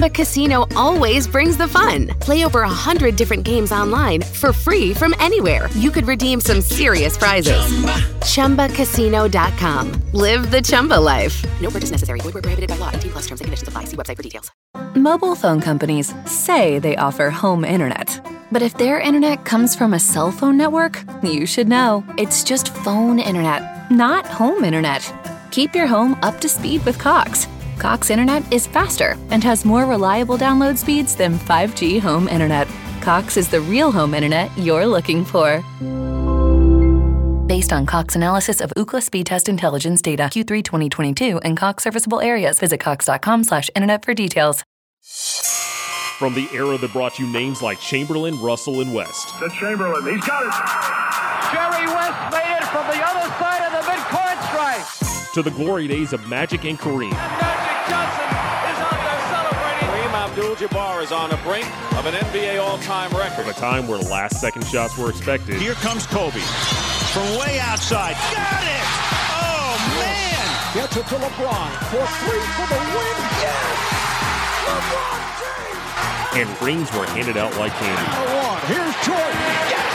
Chumba Casino always brings the fun. Play over a hundred different games online for free from anywhere. You could redeem some serious prizes. Chumba. ChumbaCasino.com. Live the Chumba life. No purchase necessary. Void where prohibited by law. 18 plus terms and conditions apply. See website for details. Mobile phone companies say they offer home internet. But if their internet comes from a cell phone network, you should know. It's just phone internet, not home internet. Keep your home up to speed with Cox. Cox internet is faster and has more reliable download speeds than 5G home internet. Cox is the real home internet you're looking for. Based on Cox analysis of Ookla speed test intelligence data Q3 2022 and Cox serviceable areas, visit cox.com/internet for details. From the era that brought you names like Chamberlain, Russell, and West, To Chamberlain. He's got it. Jerry West made it from the other side of the midcourt stripe. to the glory days of Magic and Kareem, Magic Johnson is out there celebrating. Kareem Abdul-Jabbar is on the brink of an NBA all-time record. from a time where last-second shots were expected, Here comes Kobe from way outside. Got it! Oh, man! Gets it to LeBron for three for the win. Yes! LeBron James. and rings were handed out like candy. The. Here's Jordan. Yes!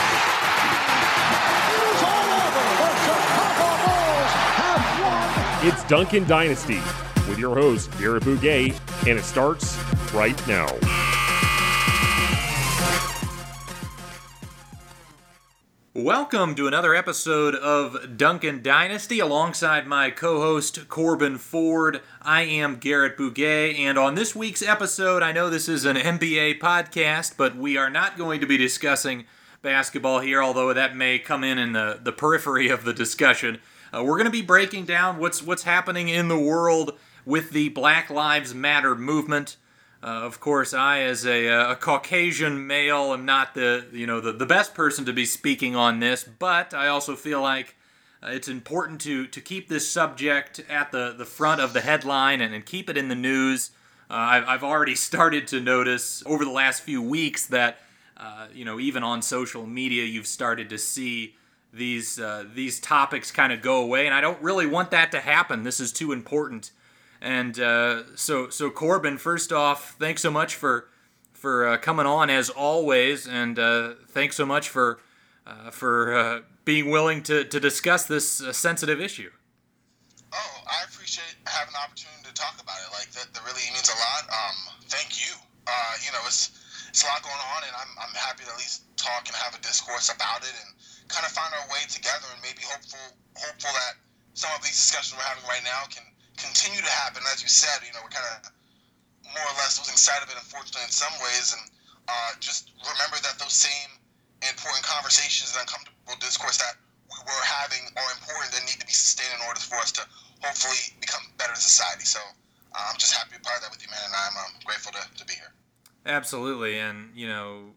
It is all over. The Chicago Bulls have won. It's Duncan Dynasty with your host, Garrett Bouguet, and it starts right now. Welcome to another episode of Duncan Dynasty alongside my co host Corbin Ford. I am Garrett Bouguet, and on this week's episode, I know this is an NBA podcast, but we are not going to be discussing basketball here, although that may come in in the, the periphery of the discussion. Uh, we're going to be breaking down what's, what's happening in the world with the Black Lives Matter movement. Uh, of course, I, as a, uh, a Caucasian male, am not the you know the, the best person to be speaking on this, but I also feel like uh, it's important to to keep this subject at the, the front of the headline and, and keep it in the news. Uh, I've, I've already started to notice over the last few weeks that uh, you know even on social media you've started to see these these topics kind of go away, and I don't really want that to happen. This is too important. And uh, so, so Corbin, first off, thanks so much for for uh, coming on as always, and uh, thanks so much for uh, for uh, being willing to, to discuss this uh, sensitive issue. Oh, I appreciate having the opportunity to talk about it. Like that, that really means a lot. Um, thank you. Uh, you know, it's it's a lot going on, and I'm I'm happy to at least talk and have a discourse about it, and kind of find our way together, and maybe hopeful hopeful that some of these discussions we're having right now can continue to happen. As you said, you know, we're kind of more or less losing sight of it, unfortunately, in some ways, and uh, just remember that those same important conversations and uncomfortable discourse that we were having are important and need to be sustained in order for us to hopefully become better society. So uh, I'm just happy to be part of that with you, man, and I'm um, grateful to, to be here. Absolutely, and you know,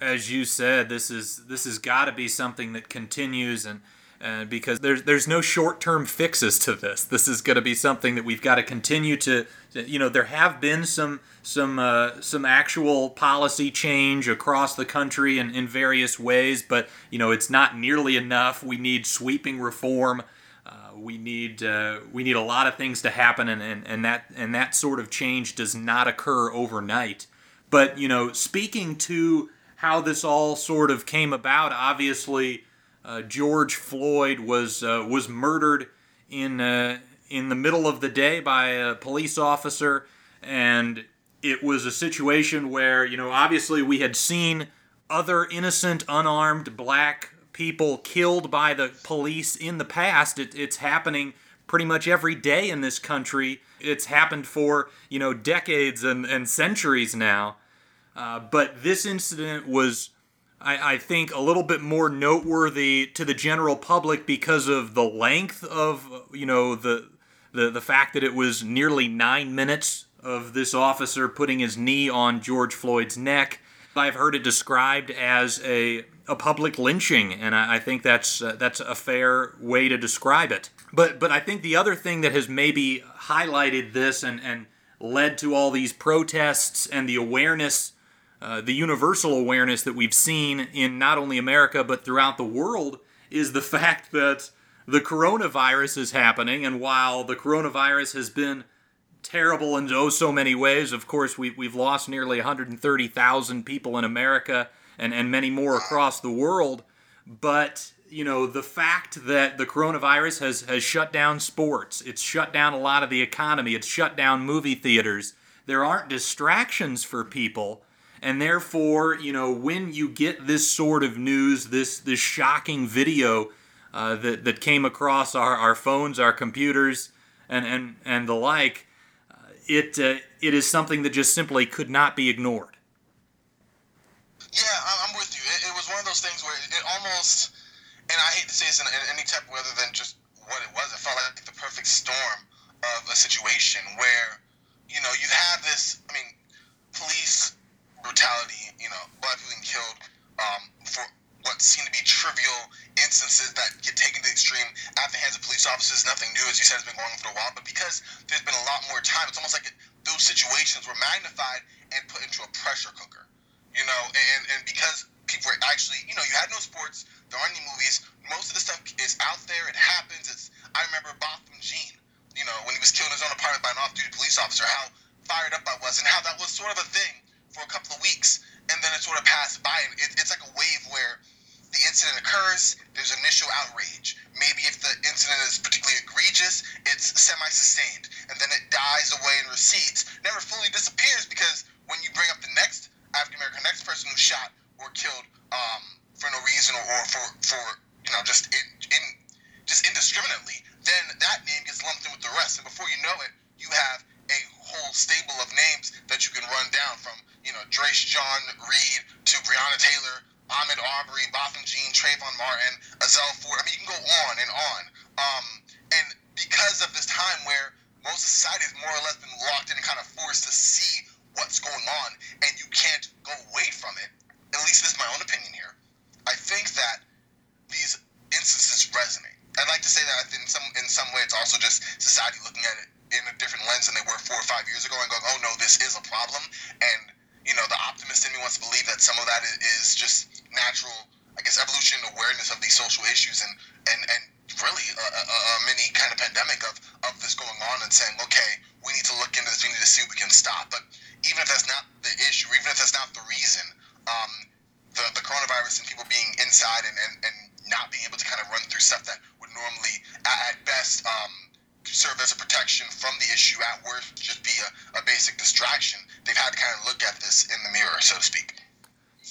as you said, this is this has got to be something that continues, and and because there's there's no short term fixes to this. This is going to be something that we've got to continue to, you know, there have been some some uh, some actual policy change across the country in, in various ways, but you know, it's not nearly enough. We need sweeping reform. Uh, we need uh, we need a lot of things to happen, and, and, and that and that sort of change does not occur overnight. But you know, speaking to how this all sort of came about, obviously, uh, George Floyd was uh, was murdered in uh, in the middle of the day by a police officer, and it was a situation where you know, obviously, we had seen other innocent, unarmed black people killed by the police in the past. It, it's happening pretty much every day in this country. It's happened for, you know, decades and, and centuries now. Uh, but this incident was, I, I think, a little bit more noteworthy to the general public because of the length of, you know, the, the, the fact that it was nearly nine minutes of this officer putting his knee on George Floyd's neck. I've heard it described as a, a public lynching, and I, I think that's uh, that's a fair way to describe it. But but I think the other thing that has maybe highlighted this and and led to all these protests and the awareness, uh, the universal awareness that we've seen in not only America but throughout the world is the fact that the coronavirus is happening. And while the coronavirus has been terrible in oh so many ways, of course, we, we've lost nearly 130,000 people in America and, and many more across the world. But you know the fact that the coronavirus has has shut down sports it's shut down a lot of the economy it's shut down movie theaters there aren't distractions for people and therefore you know when you get this sort of news this this shocking video uh, that that came across our, our phones our computers and and and the like uh, it uh, it is something that just simply could not be ignored Yeah, I'm with you. It, it was one of those things where it almost, and I hate to say this in, in any type of other than just what it was. It felt like the perfect storm of a situation where, you know, you have this. I mean, police brutality. You know, black people being killed um, for what seem to be trivial instances that get taken to the extreme at the hands of police officers. Nothing new, as you said, has been going on for a while. But because there's been a lot more time, it's almost like it, those situations were magnified and put into a pressure cooker you know, and, and because people were actually, you know, you had no sports, there aren't any movies, most of the stuff is out there, it happens. It's I remember Botham Jean, you know, when he was killed in his own apartment by an off-duty police officer, how fired up I was, and how that was sort of a thing for a couple of weeks, and then it sort of passed by, and it, it's like a wave where the incident occurs, there's initial outrage. Maybe if the incident is particularly egregious, it's semi-sustained, and then it dies away and recedes. Never fully disappears because when you bring up the next African American, next person who's shot or killed um, for no reason or, or for for you know just in, in just indiscriminately, then that name gets lumped in with the rest, and before you know it, you have a whole stable of names that you can run down from you know Dreasjon Reed to Breonna Taylor, Ahmaud Arbery, Botham Jean, Trayvon Martin, Ezell Ford. I mean, you can go on and on. Um, and because of this time where most society has more or less been locked in and kind of forced to see what's going on, and you can't go away from it. At least this is my own opinion here. I think that these instances resonate. I'd like to say that in some in some way it's also just society looking at it in a different lens than they were four or five years ago and going, oh no, this is a problem. And you know, the optimist in me wants to believe that some of that is, just natural, I guess, evolution awareness of these social issues and and and really a, a, a mini kind of pandemic of of this going on and saying, okay, we need to look into this. We need to see what we can stop. But even if that's not the issue, even if that's not the reason, um, the, the coronavirus and people being inside and, and, and not being able to kind of run through stuff that would normally, at, at best, um, serve as a protection from the issue, at worst, just be a, a basic distraction. They've had to kind of look at this in the mirror, so to speak.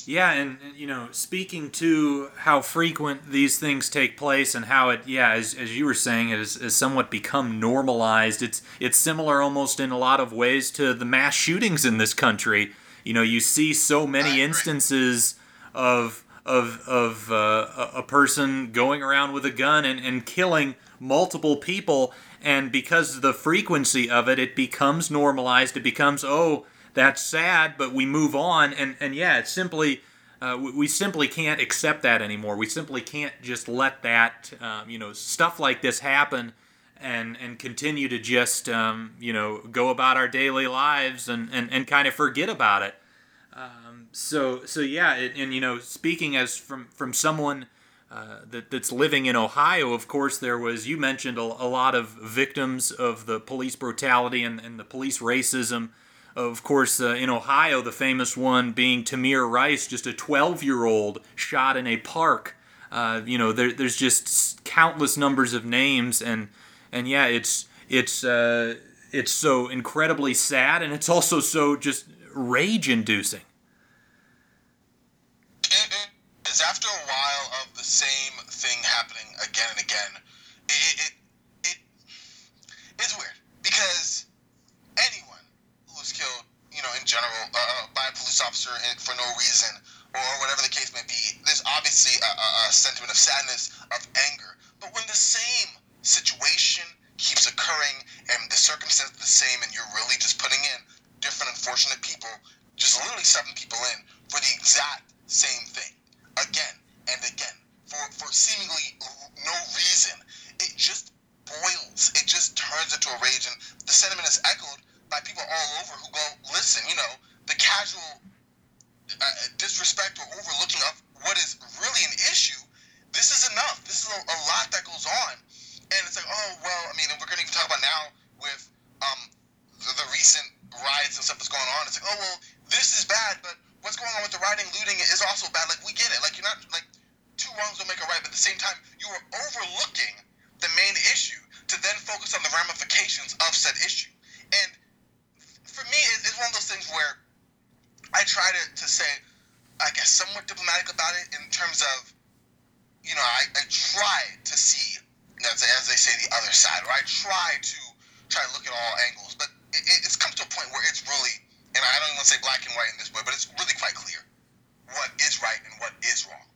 Yeah, and you know, speaking to how frequent these things take place and how it, yeah, as, as you were saying, it has, has somewhat become normalized. It's it's similar almost in a lot of ways to the mass shootings in this country. You know, you see so many instances of of of uh, a a person going around with a gun and, and killing multiple people, and because of the frequency of it, it becomes normalized. It becomes oh that's sad, but we move on, and and yeah, it's simply. Uh, we, we simply can't accept that anymore. We simply can't just let that, um, you know, stuff like this happen, and and continue to just, um, you know, go about our daily lives and, and, and kind of forget about it. Um, so so yeah, it, and you know, speaking as from from someone uh, that that's living in Ohio, of course, there was you mentioned a, a lot of victims of the police brutality and, and the police racism of course, uh, in Ohio, the famous one being Tamir Rice, just a 12 year old shot in a park. Uh, you know, there, there's just countless numbers of names, and and yeah, it's it's uh, it's so incredibly sad, and it's also so just rage inducing. Is after a while same thing happening again and again, it, it, it it's weird because anyone who's killed, you know, in general, uh, by a police officer for no reason, or whatever the case may be, there's obviously a, a, a sentiment of sadness, of anger. But when the same situation keeps occurring and the circumstances are the same, and you're really just putting in different unfortunate people, just literally seven people in for the exact same thing, again and again, for, for seemingly no reason, it just boils. It just turns into a rage, and the sentiment is echoed by people all over who go, listen, you know, the casual uh, disrespect or overlooking of what is really an issue, this is enough. This is a, a lot that goes on. And it's like, oh, well, I mean, we're going to even talk about now with um, the, the recent riots and stuff that's going on. It's like, oh, well, this is bad, but what's going on with the rioting, looting is also bad. Like, we get it. Like, you're not, like, two wrongs don't make a right, but at the same time, you are overlooking the main issue to then focus on the ramifications of said issue. And for me, it's one of those things where I try to, to say, I guess, somewhat diplomatic about it in terms of, you know, I, I try to see, as, as they say, the other side, or I try to try to look at all angles. But it, it's come to a point where it's really, and I don't even want to say black and white in this way, but it's really quite clear what is right and what is wrong.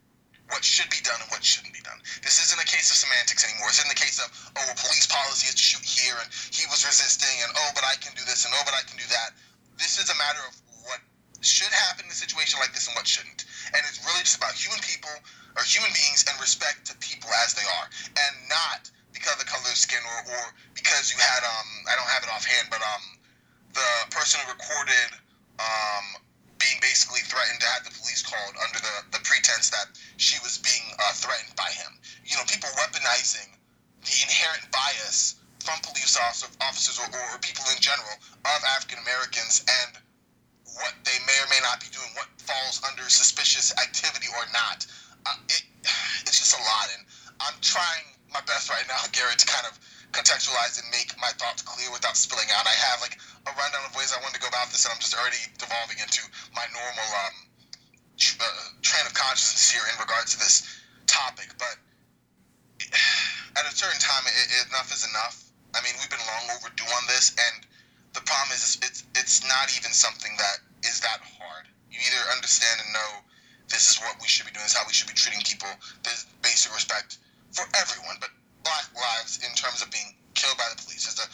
What should be done and what shouldn't be done. This isn't a case of semantics anymore. It's in the case of, oh, well, police policy is to shoot here, and he was resisting, and oh, but I can do this, and oh, but I can do that. This is a matter of what should happen in a situation like this and what shouldn't. And it's really just about human people or human beings and respect to people as they are, and not because of the color of skin or, or because you had um I don't have it offhand, but um the person who recorded um being basically threatened to have the police called under the, the pretense that she was being uh, threatened by him. You know, people weaponizing the inherent bias from police officers or, or people in general of African Americans and what they may or may not be doing, what falls under suspicious activity or not. Uh, it, it's just a lot, and I'm trying my best right now, Garrett, to kind of contextualize and make my thoughts clear without spilling out. I have like a rundown of ways I wanted to go about this, and I'm just already devolving into my normal um, uh, train of consciousness here in regards to this topic. But at a certain time, it, it, enough is enough. I mean, we've been long overdue on this, and the problem is it's it's not even something that is that hard. You either understand and know this is what we should be doing, this is how we should be treating people. There's basic respect for everyone, but black lives in terms of being killed by the police. There's a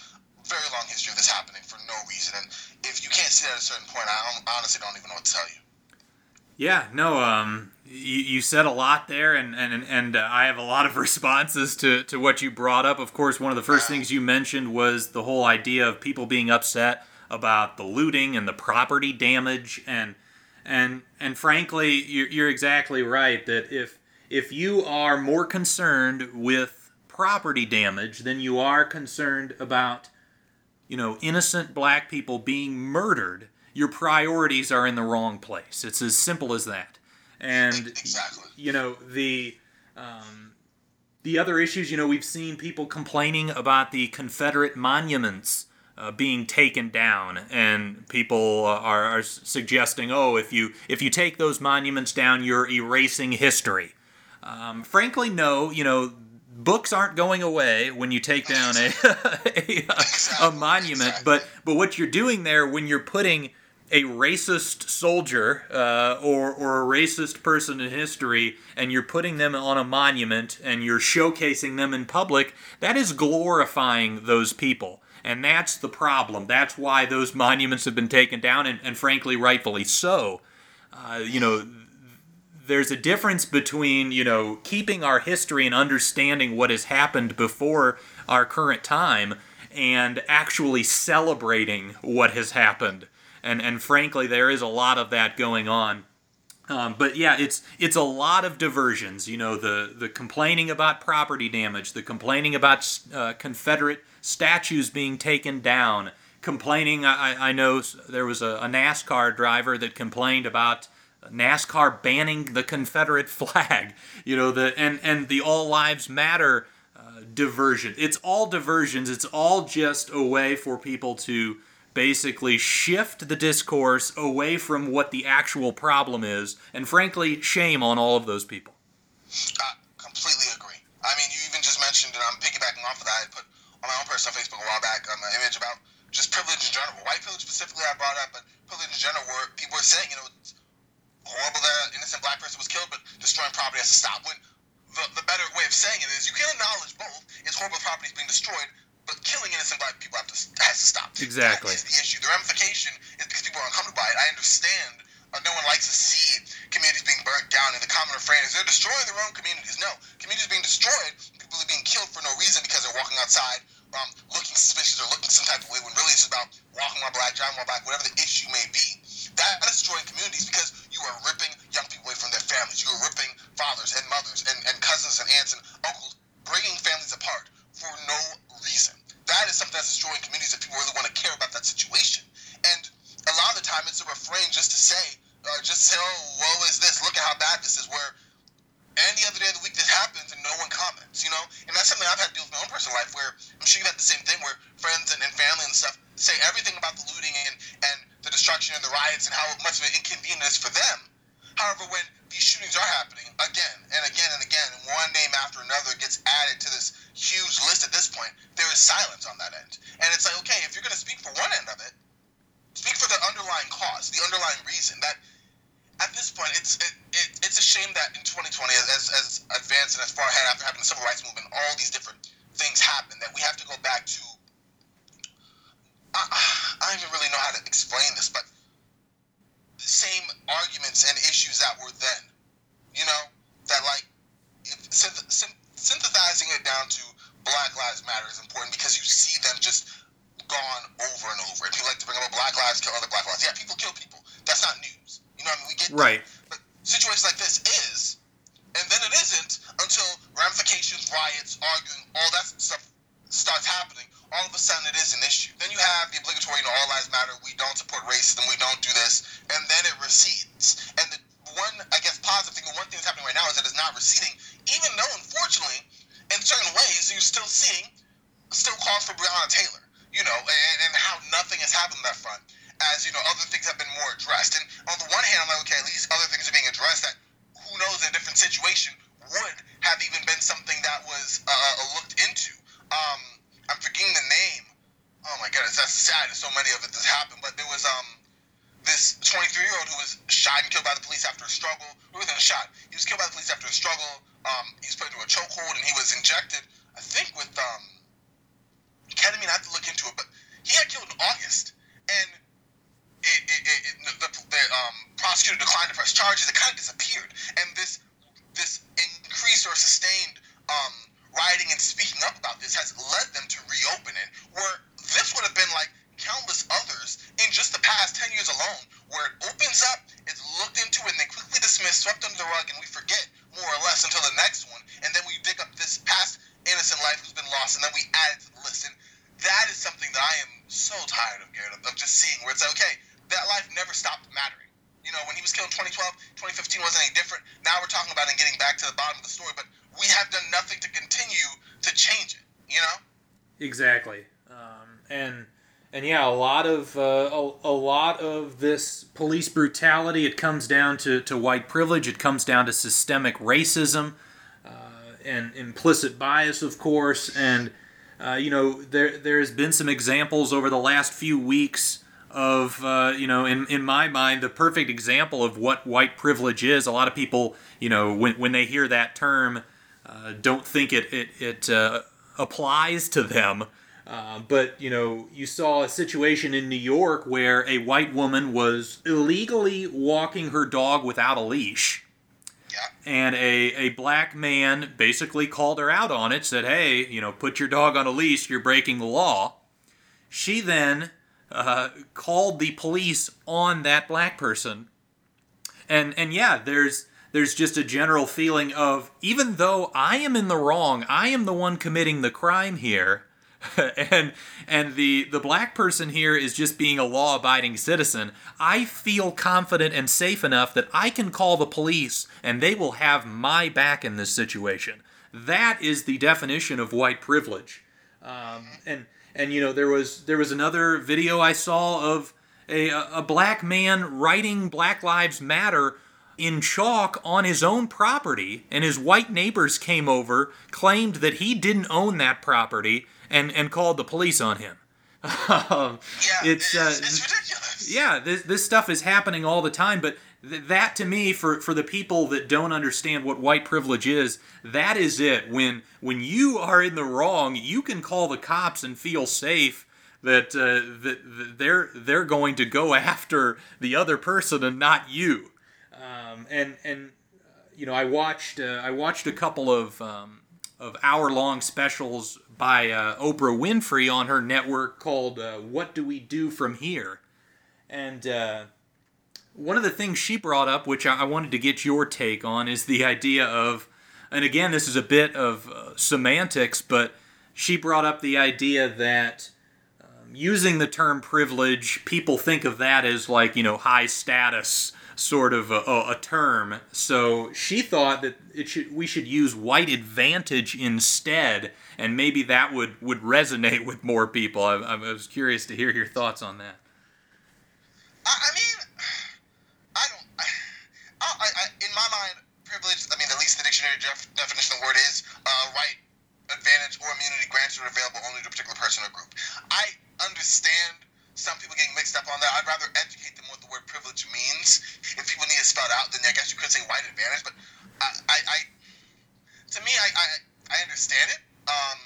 very long history of this happening for no reason. And if you can't see that at a certain point, I honestly don't even know what to tell you. Yeah, no, um, you, you said a lot there, and, and, and uh, I have a lot of responses to, to what you brought up. Of course, one of the first things you mentioned was the whole idea of people being upset about the looting and the property damage, and and and frankly, you're, you're exactly right that if if you are more concerned with property damage than you are concerned about, you know, innocent black people being murdered, your priorities are in the wrong place. It's as simple as that. And exactly. you know the um, the other issues. You know, we've seen people complaining about the Confederate monuments uh, being taken down, and people uh, are, are, suggesting, oh, if you if you take those monuments down, you're erasing history. Um, frankly, no. You know, books aren't going away when you take down a a, a, a monument, but but what you're doing there when you're putting a racist soldier uh, or, or a racist person in history and you're putting them on a monument and you're showcasing them in public, that is glorifying those people. And that's the problem. That's why those monuments have been taken down, and, and frankly, rightfully so. Uh, you know, there's a difference between you know keeping our history and understanding what has happened before our current time and actually celebrating what has happened. And and frankly there is a lot of that going on. Um, but yeah it's it's a lot of diversions you know the the complaining about property damage the complaining about uh, confederate statues being taken down complaining i, I know there was a, a nascar driver that complained about NASCAR banning the Confederate flag, you know, the and and the All Lives Matter uh, diversion. It's all diversions. It's all just a way for people to basically shift the discourse away from what the actual problem is, and frankly, shame on all of those people. I completely agree. I mean, you even just mentioned, and I'm piggybacking off of that. I put on my own personal Facebook a while back um, an image about just privilege in general. White privilege specifically, I brought up, but privilege in general, where people are saying, you know horrible that an innocent black person was killed, but destroying property has to stop. When the, the better way of saying it is you can acknowledge both. It's horrible property is being destroyed, but killing innocent black people have to, has to stop. Exactly. That is the issue. The ramification is because people are uncomfortable by it. I understand. Uh, no one likes to see communities being burnt down, and the common refrain is they're destroying their own communities. No, communities being destroyed, people are being killed for no reason because they're walking outside um, looking suspicious or looking some type of way when really it's about walking while black, driving while black, whatever the issue may be that is destroying communities because you are ripping young people away from their families. You are ripping fathers and mothers and, and cousins and aunts and uncles, bringing families apart for no reason. That is something that's destroying communities if people really want to care about that situation. And a lot of the time, it's a refrain just to say, uh, just say, oh, woe is this, look at how bad this is, where any other day of the week this happens and no one comments, you know? And that's something I've had to deal with in my own personal life where I'm sure you've had the same thing where friends and, and family and stuff say everything about the looting and, and the destruction and the riots and how much of an inconvenience for them. However, when these shootings are happening again and again and again, and one name after another gets added to this huge list at this point, there is silence on that end. And it's like, okay, if you're going to speak for one end of it, speak for the underlying cause, the underlying reason. That at this point, it's it, it, it's a shame that in 2020, as, as advanced and as far ahead after having the civil rights movement, all these different things happen, that we have to go back brutality. It comes down to, to white privilege. It comes down to systemic racism uh, and implicit bias, of course, and uh, you know, there there has been some examples over the last few weeks of uh, you know, in in my mind, the perfect example of what white privilege is. A lot of people, you know, when when they hear that term, uh, don't think it it it uh, applies to them. Uh, but you know, you saw a situation in New York where a white woman was illegally walking her dog without a leash and a, a black man basically called her out on it, said, hey, you know, put your dog on a leash, you're breaking the law. She then uh, called the police on that black person. And, and yeah, there's, there's just a general feeling of even though I am in the wrong, I am the one committing the crime here, and and the the black person here is just being a law-abiding citizen. I feel confident and safe enough that i can call the police and they will have my back in this situation. That is the definition of white privilege. Um, and and you know there was there was another video i saw of a, a black man writing black lives matter in chalk on his own property and his white neighbors came over claimed that he didn't own that property and and called the police on him. um, yeah, it's, uh, it's ridiculous. Yeah, this this stuff is happening all the time, but th- that to me, for for the people that don't understand what white privilege is, that is it. When when you are in the wrong, you can call the cops and feel safe that uh, that, that they're they're going to go after the other person and not you. Um, and and uh, you know, I watched uh, I watched a couple of um, of hour long specials by uh, Oprah Winfrey on her network called uh, What Do We Do From Here? And uh, one of the things she brought up, which I wanted to get your take on, is the idea of, and again, this is a bit of uh, semantics, but she brought up the idea that uh, using the term privilege, people think of that as like, you know, high status sort of a, a, term. So she thought that it should we should use white advantage instead, and maybe that would, would resonate with more people. I, I was curious to hear your thoughts on that. I, I mean, I don't. I, in my mind, privilege. I mean, at least the dictionary def, definition of the word is uh, right advantage or immunity granted or available only to a particular person or group. I understand some people getting mixed up on that. I'd rather educate them what the word privilege means. If people need it spelled out, then I guess you could say white advantage. But I, I, I to me, I, I, I understand it. Um,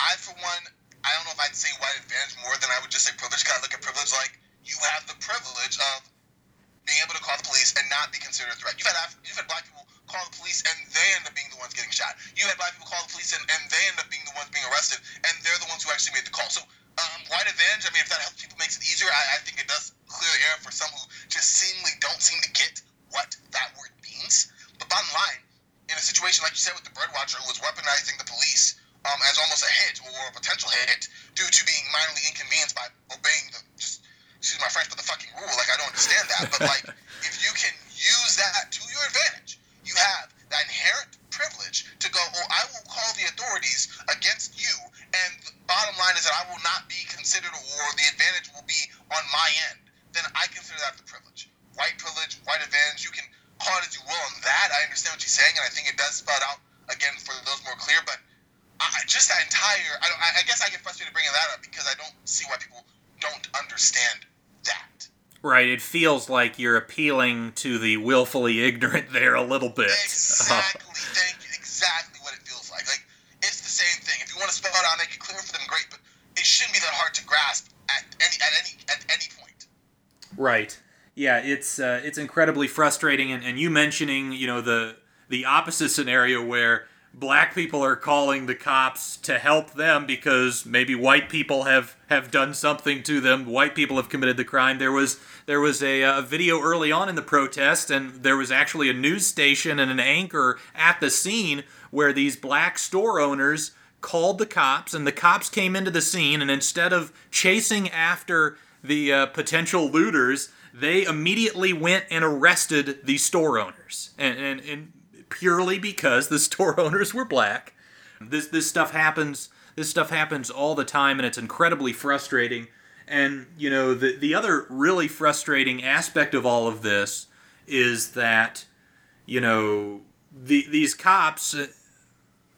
I, for one, I don't know if I'd say white advantage more than I would just say privilege. Because I look at privilege like you have the privilege of being able to call the police and not be considered a threat. You've had you've had black people call the police and they end up being the ones getting shot. You had black people call the police and, and they end up being the ones being arrested and they're the ones who actually made the call. So um, white advantage. I mean, if that helps people, makes it easier. I, I think it does clear the air for some who just seemingly don't seem to get what that word means. But bottom line, in a situation like you said with the birdwatcher who was weaponizing the police um, as almost a hit or a potential hit due to being minorly inconvenienced by obeying the just excuse my French, but the fucking rule. Like I don't understand that. But like if you can use that to your advantage, you have that inherent privilege to go, oh, I will call the authorities against you, and the bottom line is that I will not be considered, or the advantage will be on my end, then I consider that the privilege. White privilege, white advantage, you can call it as you will on that. I understand what you're saying, and I think it does spell out, again, for those more clear, but I, just that entire, I, I guess I get frustrated bringing that up because I don't see why people don't understand that. Right, it feels like you're appealing to the willfully ignorant there a little bit. Exactly, thank you. Exactly what it feels like. Like it's the same thing. If you want to spell it out, make it clear for them, great. But it shouldn't be that hard to grasp at any at any at any point. Right. Yeah, it's uh, it's incredibly frustrating, and, and you mentioning you know the the opposite scenario where black people are calling the cops to help them because maybe white people have have done something to them white people have committed the crime there was there was a, a video early on in the protest and there was actually a news station and an anchor at the scene where these black store owners called the cops and the cops came into the scene and instead of chasing after the uh, potential looters they immediately went and arrested the store owners and, and, and purely because the store owners were black. This this stuff happens. This stuff happens all the time, and it's incredibly frustrating. And you know, the the other really frustrating aspect of all of this is that you know the, these cops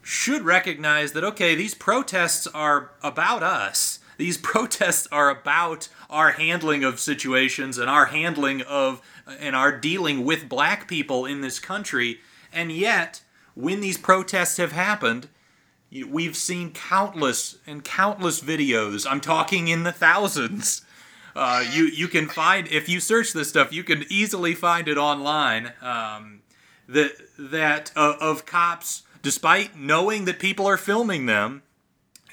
should recognize that okay, these protests are about us. These protests are about our handling of situations and our handling of and our dealing with black people in this country and yet, when these protests have happened, we've seen countless and countless videos. I'm talking in the thousands. Uh, you you can find if you search this stuff, you can easily find it online. Um, that that uh, of cops, despite knowing that people are filming them,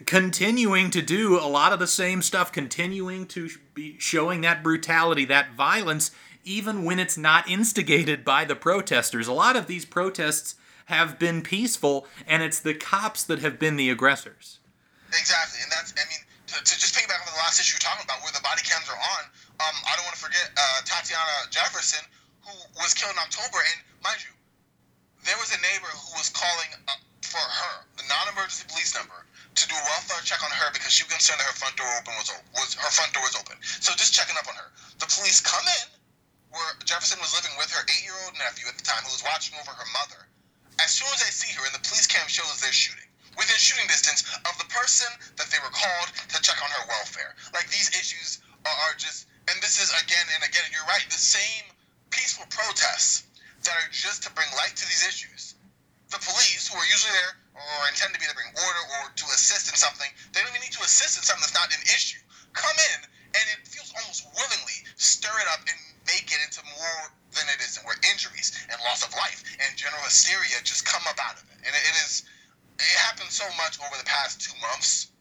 continuing to do a lot of the same stuff, continuing to be showing that brutality, that violence, even when it's not instigated by the protesters. A lot of these protests have been peaceful, and it's the cops that have been the aggressors. Exactly, and that's, I mean, to, to just piggyback on the last issue you're talking about, where the body cams are on, um, I don't want to forget uh, Atatiana Jefferson, who was killed in October, and mind you, there was a neighbor who was calling for her, the non-emergency police number, to do a welfare check on her because she was concerned that her front door open was, was her front door was open. So just checking up on her. The police come in where Jefferson was living with her eight-year-old nephew at the time, who was watching over her mother. As soon as they see her, and the police cam shows they're shooting within shooting distance of the person that they were called to check on her welfare. Like these issues are, are just, and this is again and again. and You're right. The same peaceful protests that are just to bring light to these issues. The police, who are usually there or intend to be to bring order or to assist in something, they don't even need to assist in something that's not an issue. Come in and it feels almost willingly stir it up and make it into more than it is, where injuries and loss of life and general hysteria just come up out of it. And it is, it happened so much over the past two months,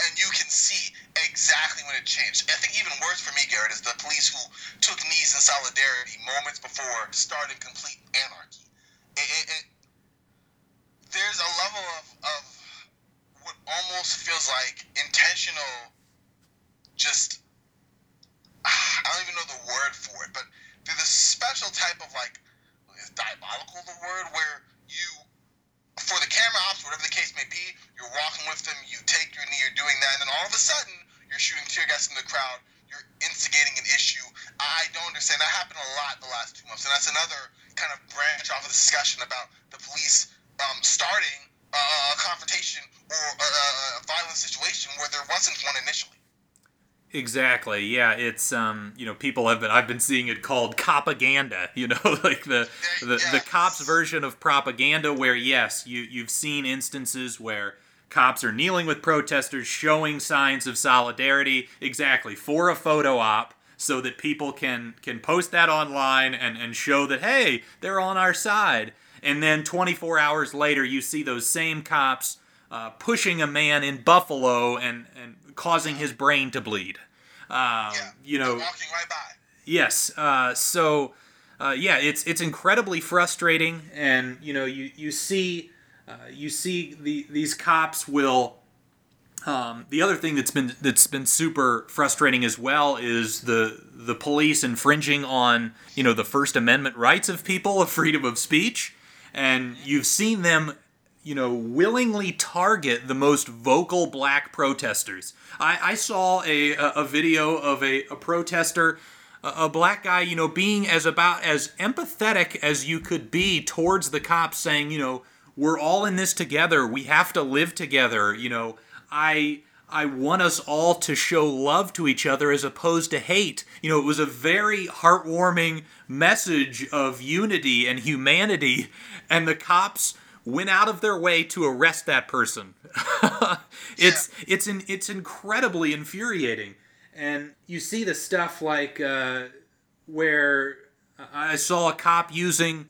and you can see exactly when it changed. I think even worse for me, Garrett, is the police who took knees in solidarity moments before starting complete anarchy. It, it, it, there's a level of, of what almost feels like intentional just ah, I don't even know the word for it, but they're this special type of like is diabolical the word where you for the camera ops, whatever the case may be, you're walking with them, you take your knee, you're doing that, and then all of a sudden you're shooting tear gas in the crowd, you're instigating an issue. I don't understand. That happened a lot the last two months, and that's another kind of branch off of the discussion about the police um, starting a confrontation or a, a violent situation where there wasn't one initially. Exactly. Yeah, it's um, you know, people have been I've been seeing it called propaganda, you know, like the the, Yes. the cops version of propaganda where yes, you you've seen instances where cops are kneeling with protesters showing signs of solidarity exactly for a photo op so that people can can post that online and and show that hey, they're on our side. And then 24 hours later you see those same cops uh, pushing a man in Buffalo and, and causing his brain to bleed. Um, Yeah, you know, walking right by. yes. Uh, so, uh, yeah, it's it's incredibly frustrating, and you know, you you see, uh, you see the these cops will. Um, the other thing that's been that's been super frustrating as well is the the police infringing on you know the First Amendment rights of people of freedom of speech, and you've seen them you know, willingly target the most vocal black protesters. I, I saw a, a, a video of a, a protester, a, a black guy, you know, being as about as empathetic as you could be towards the cops, saying, you know, we're all in this together. We have to live together. You know, I. I want us all to show love to each other as opposed to hate. You know, it was a very heartwarming message of unity and humanity, and the cops went out of their way to arrest that person. it's it's in, it's incredibly infuriating, and you see the stuff like uh, where I saw a cop using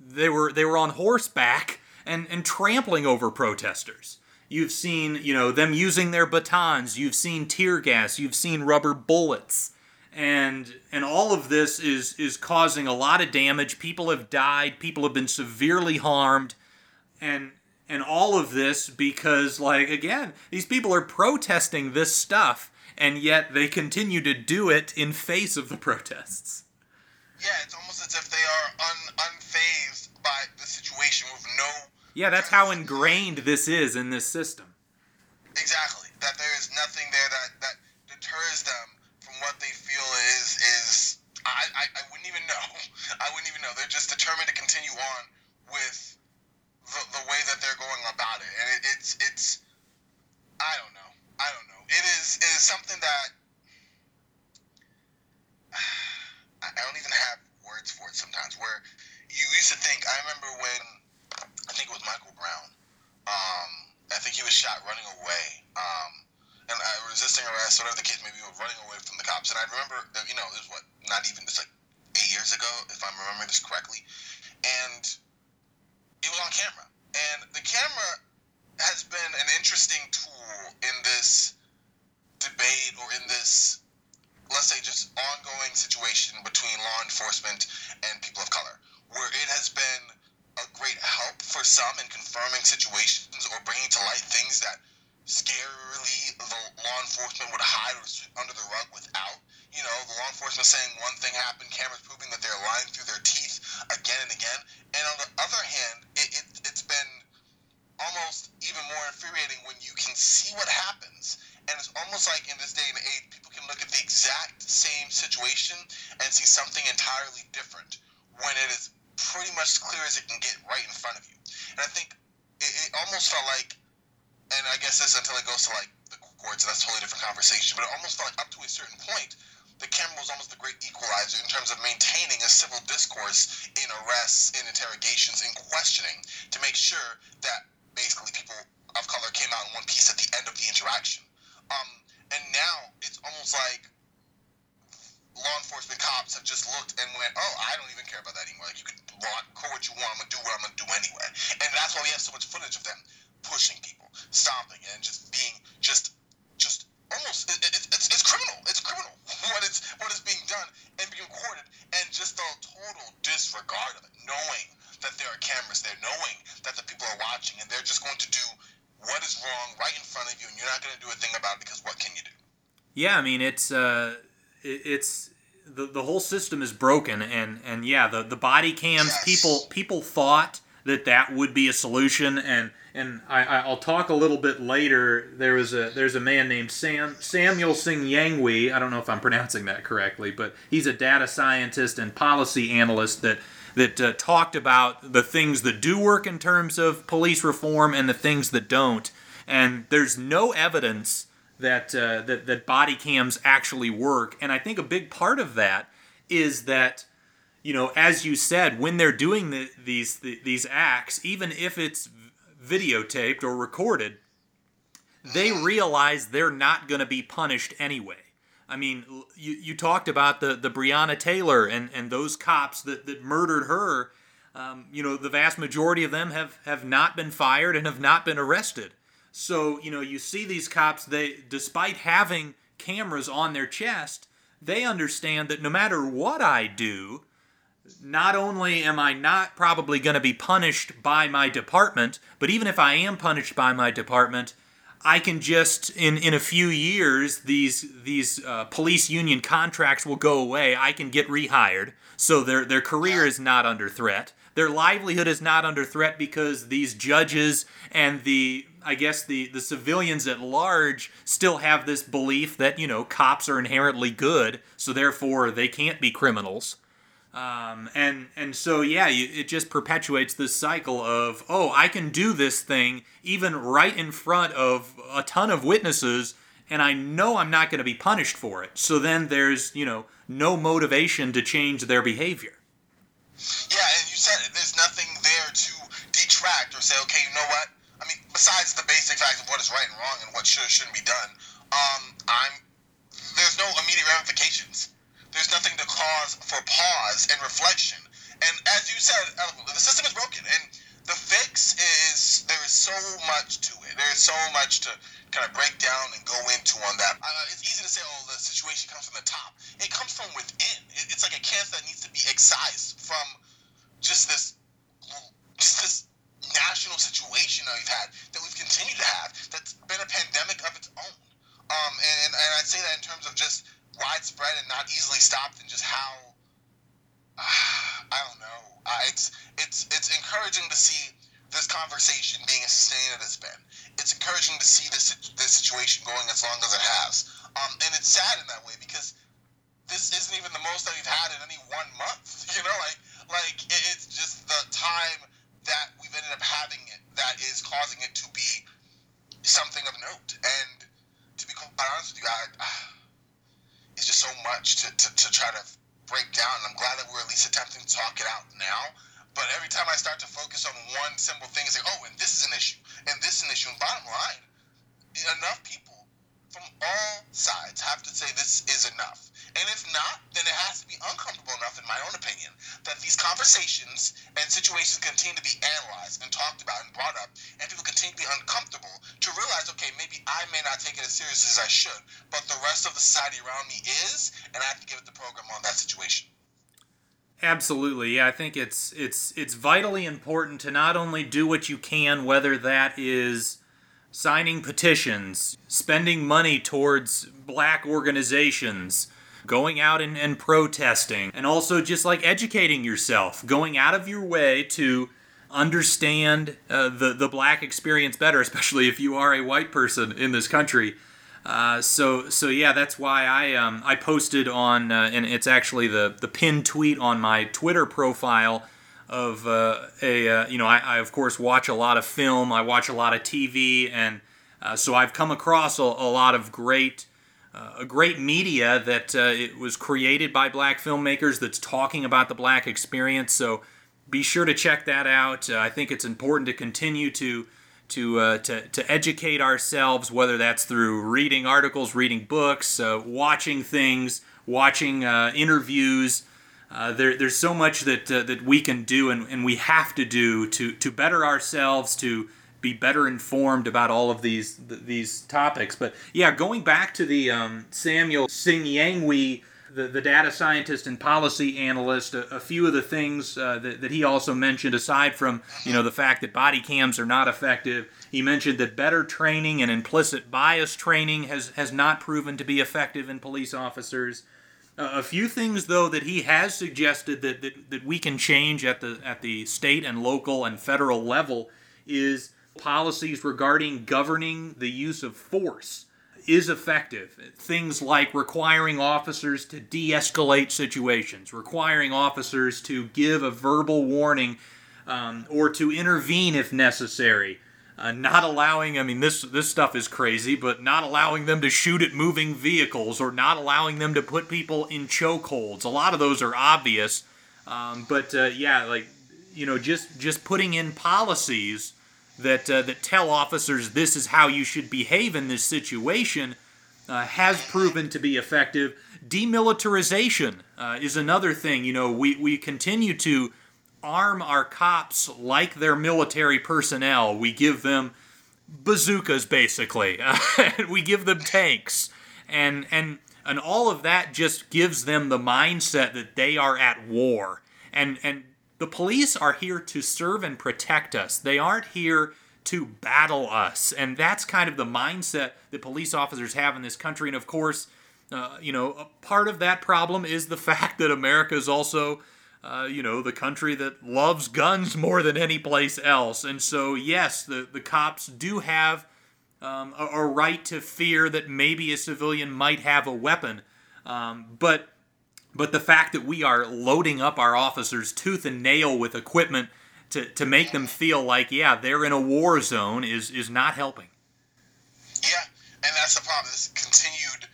they were they were on horseback and and trampling over protesters. You've seen you know them using their batons. You've seen tear gas. You've seen rubber bullets and and all of this is is causing a lot of damage people have died people have been severely harmed and and all of this because like again these people are protesting this stuff and yet they continue to do it in face of the protests Yeah, it's almost as if they are un, unfazed by the situation with no. yeah that's how ingrained this is in this system Exactly. That there is nothing there that, that deters them from what they feel is is I, I, I wouldn't even know. I wouldn't even know. They're just determined to continue on with the, the way that they're going about it. And it, it's it's I don't know. I don't know. It is it is something that I I don't even have words for it sometimes. Where you used to think. I remember when I think it was Michael Brown. Um, I think he was shot running away. Um, and uh, resisting arrest, whatever the case may be, running away from the cops. And I remember, you know, it was what, not even, it's like eight years ago, if I'm remembering this correctly. And it was on camera. And the camera has been an interesting tool in this debate or in this, let's say, just ongoing situation between law enforcement and people of color, where it has been a great help for some in confirming situations or bringing to light things that scarily the law enforcement would hide under the rug without. You know, the law enforcement saying one thing happened, cameras proving that they're lying through their teeth again and again. And on the other hand, it, it, it's been almost even more infuriating when you can see what happens. And it's almost like in this day and age, people can look at the exact same situation and see something entirely different when it is pretty much clear as it can get right in front of you. And I think it, it almost felt like, and I guess this until it goes to like the courts, that's a totally different conversation, but it almost felt like up to a certain point, the camera was almost the great equalizer in terms of maintaining a civil discourse in arrests, in interrogations, in questioning to make sure that basically people of color came out in one piece at the end of the interaction. Um, and now it's almost like law enforcement cops have just looked and went, "Oh, I don't even care about that anymore. Like you can rock, call what you want. I'm gonna do what I'm gonna do anyway." And that's why we have so much footage of them pushing people, stomping, and just being just, just almost it, it, it's it's criminal. It's criminal what is what is being done and being recorded, and just the total disregard of it, knowing that there are cameras there, knowing that the people are watching, and they're just going to do what is wrong right in front of you, and you're not going to do a thing about it because what can you do? Yeah, I mean it's uh, it, it's the the whole system is broken, and and yeah, the the body cams Yes. people people thought that that would be a solution, and and I I'll talk a little bit later. There was a there's a man named Sam Samuel Sinyangwe. I don't know if I'm pronouncing that correctly, but he's a data scientist and policy analyst that that uh, talked about the things that do work in terms of police reform and the things that don't. And there's no evidence that uh, that that body cams actually work. And I think a big part of that is that you know, as you said, when they're doing the, these the, these acts, even if it's videotaped or recorded, they realize they're not going to be punished anyway. I mean, you, you talked about the, the Breonna Taylor and, and those cops that, that murdered her. Um, you know, the vast majority of them have, have not been fired and have not been arrested. So, you know, you see these cops, they despite having cameras on their chest, they understand that no matter what I do, not only am I not probably going to be punished by my department, but even if I am punished by my department, I can just in in a few years these these uh, police union contracts will go away. I can get rehired, so their their career is not under threat. Their livelihood is not under threat because these judges and the I guess the the civilians at large still have this belief that you know cops are inherently good, so therefore they can't be criminals. Um, and and so yeah, you, it just perpetuates this cycle of oh, I can do this thing even right in front of a ton of witnesses, and I know I'm not going to be punished for it. So then there's you know no motivation to change their behavior. Yeah, and you said it. There's nothing there to detract or say, okay, you know what? I mean, besides the basic fact of what is right and wrong and what should shouldn't be done, um, I'm there's no immediate ramifications. There's nothing to cause for pause and reflection. And as you said, the system is broken, and the fix is there is so much to it. There is so much to kind of break down and go into on that. Uh, it's easy to say, oh, the situation comes from the top. It comes from within. It, it's like a cancer that needs to be excised from just this, just this national situation that we've had, that we've continued to have, that's been a pandemic of its own. Um, and, and I say that in terms of just widespread and not easily stopped, and just how I don't know. Uh, it's it's it's encouraging to see this conversation being as sustained as it's been. It's encouraging to see this this situation going as long as it has. Um, and it's sad in that way because this isn't even the most that we've had in any one month. You know, like like it's just the time that we've ended up having it that is causing it to be something of note. And to be quite honest with you, I, it's just so much to, to, to try to break down. And I'm glad that we're at least attempting to talk it out now. But every time I start to focus on one simple thing, it's like, oh, and this is an issue, and this is an issue. And bottom line, enough people from all sides have to say this is enough. And if not, then it has to be uncomfortable enough, in my own opinion, that these conversations and situations continue to be analyzed and talked about and brought up, and people continue to be uncomfortable to realize, okay, maybe I may not take it as serious as I should, but the rest of the society around me is, and I have to give it the program on that situation. Absolutely, yeah. I think it's it's it's vitally important to not only do what you can, whether that is signing petitions, spending money towards black organizations, going out and, and protesting, and also just like educating yourself, going out of your way to understand uh, the the black experience better, especially if you are a white person in this country. Uh, so so yeah, that's why I um, I posted on uh, and it's actually the the pinned tweet on my Twitter profile of uh, a uh, you know I, I of course watch a lot of film, I watch a lot of TV, and uh, so I've come across a, a lot of great. Uh, a great media that uh, it was created by black filmmakers that's talking about the black experience. So be sure to check that out. Uh, I think it's important to continue to to, uh, to to educate ourselves, whether that's through reading articles, reading books, uh, watching things, watching uh, interviews. Uh, there, there's so much that that we can do and, and we have to do to to better ourselves, to be better informed about all of these th- these topics. But yeah, going back to the um, Samuel Sinyangwe, the, the data scientist and policy analyst, a, a few of the things uh, that, that he also mentioned, aside from you know the fact that body cams are not effective, he mentioned that better training and implicit bias training has has not proven to be effective in police officers. Uh, a few things though that he has suggested that, that, that we can change at the at the state and local and federal level is policies regarding governing the use of force is effective. Things like requiring officers to de escalate situations, requiring officers to give a verbal warning um, or to intervene if necessary. Uh, not allowing, I mean, this, this stuff is crazy, but not allowing them to shoot at moving vehicles or not allowing them to put people in chokeholds. A lot of those are obvious. Um, but uh, yeah, like, you know, just, just putting in policies that uh, that tell officers this is how you should behave in this situation uh, has proven to be effective. Demilitarization uh, is another thing. You know, we we continue to arm our cops like they're military personnel. We give them bazookas, basically. we give them tanks, and and and all of that just gives them the mindset that they are at war. And and the police are here to serve and protect us. They aren't here to battle us. And that's kind of the mindset that police officers have in this country. And of course, uh, you know, part of that problem is the fact that America is also, uh, you know, the country that loves guns more than any place else. And so, yes, the, the cops do have um, a, a, right to fear that maybe a civilian might have a weapon. Um, but but the fact that we are loading up our officers tooth and nail with equipment to, to make them feel like, yeah, they're in a war zone is, is not helping. Yeah, and that's the problem. This continued,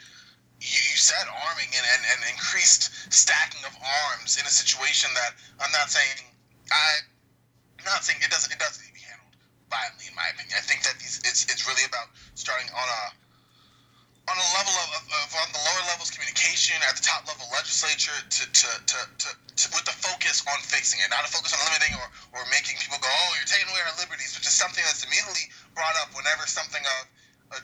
you, you said arming and, and, and increased stacking of arms in a situation that I'm not saying, I, I'm not saying it doesn't, it doesn't need to be handled violently, in my opinion. I think that these, it's, it's really about starting on a, on a level of, of, of, on the lower levels at the top level legislature to, to, to, to, to with the focus on fixing it not a focus on limiting or, or making people go oh you're taking away our liberties which is something that's immediately brought up whenever something of